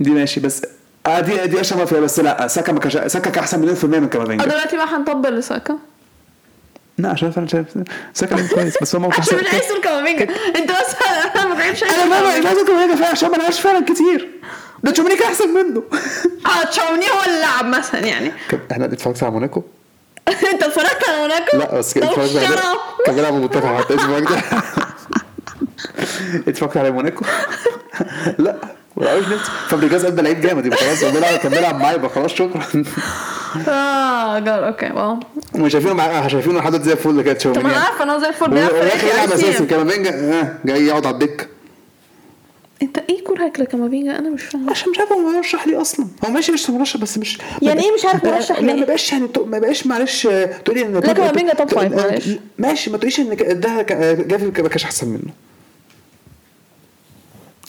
دي ماشي بس آه دي دي أشرف فيها بس لا ساكا ما كانش ساكا كان أحسن مليون في المية من كامافينجا دلوقتي بقى هنطبل لساكا. لا عشان فعلا شايف لعب كويس بس هو موقف عشان عايز تقول كامافينجا انت بس أنا ما عايز أنا فاهم لازم كامافينجا فعلا عشان ما لعبش فعلا كتير. ده تشوميني كان أحسن منه. آه تشاوميني هو اللي لعب مثلا يعني. إحنا اتفرجت على موناكو؟ انت اتفرجت على موناكو؟ لا بس اتفرجت على. كان بيلعب منتخب حتى اسمه ده اتفرجت على موناكو؟ لا. عرفش نفسي. فابريجاز قد لعيب جامد يبقى خلاص بيلعب كان بيلعب معايا يبقى خلاص شكرا. آه جاد okay wow. وشايفينه معاه شايفينه لحد زي الفل كده طب تشاوميني ما أنا عارفه إن هو زي الفل بيلعب في الآخر أساسي. كامافينجا آه، جاي يقعد على الدكة. أنت إيه كرهك لكامافينجا أنا مش فاهمة. عشان مش عارف هو مرشح ليه أصلا. هو ماشي مش مرشح بس مش يعني إيه مش عارف مرشح ليه؟ ما بقاش يعني ما بقاش معلش آه، تقولي إن لا، كامافينجا top five، معلش. ماشي ما تقوليش إن ده جافي ما كانش أحسن منه.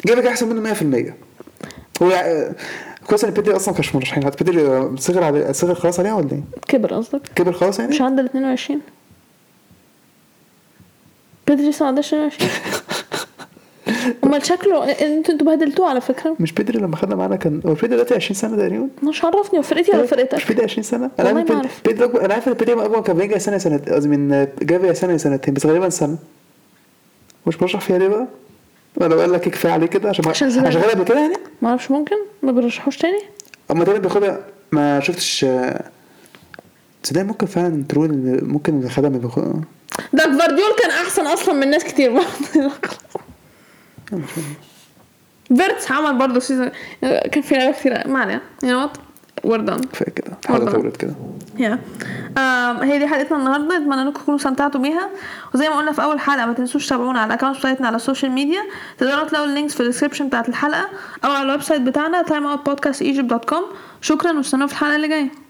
كان أحسن منه 100% هو كويس إن بيدري أصلا كانش مرشحين حتى بيدري آه، صغر على صغر خلاص عليها ولا إيه؟ كبر قصدك؟ كبر خلاص يعني؟ مش عنده ال 22 بيدري لسه ما عندهاش 22 أمال شكله أنتوا أنتوا بهدلتوه على فكرة. مش بيدري لما خدنا معانا كان هو بيدري دلوقتي 20 سنة تقريبا؟ مش عرفني فرقتي ولا مش فرقتك؟ بيدري 20 سنة. أنا عارف بيدري- أنا عارف إن بيدري أكبر كان بيجي سنه سنه قصدي من جافي سنه سنتين. بس غالبا سنة. مش مرشح فيها ليه بقى؟ ولا قال لك كفاية عليه كده عشان عشان زمان. عشان غالبا كده يعني؟ ما أعرفش ممكن؟ ما بيرشحوش تاني؟ أما تاني بياخدها ما شفتش تصدق ممكن فعلا تقول إن ممكن اللي خدها ده جفارديول كان أحسن أصلا من ناس كتير. برضه فيرتس عمل برضه سيزون كان في لعيبه كتير ما علينا. you what we're done كفاية كده. والله. طولت كده. يا. هي دي حلقتنا النهارده. اتمنى إنكم تكونوا استمتعتوا بيها. وزي ما قلنا في أول حلقة ما تنسوش تتابعونا على ال accounts بتاعتنا على ال social media تقدروا تلاقوا ال links في ال description بتاعت الحلقة أو على ال website بتاعنا timeoutpodcastegypt.com شكرا واستنوا في الحلقة اللي جاية.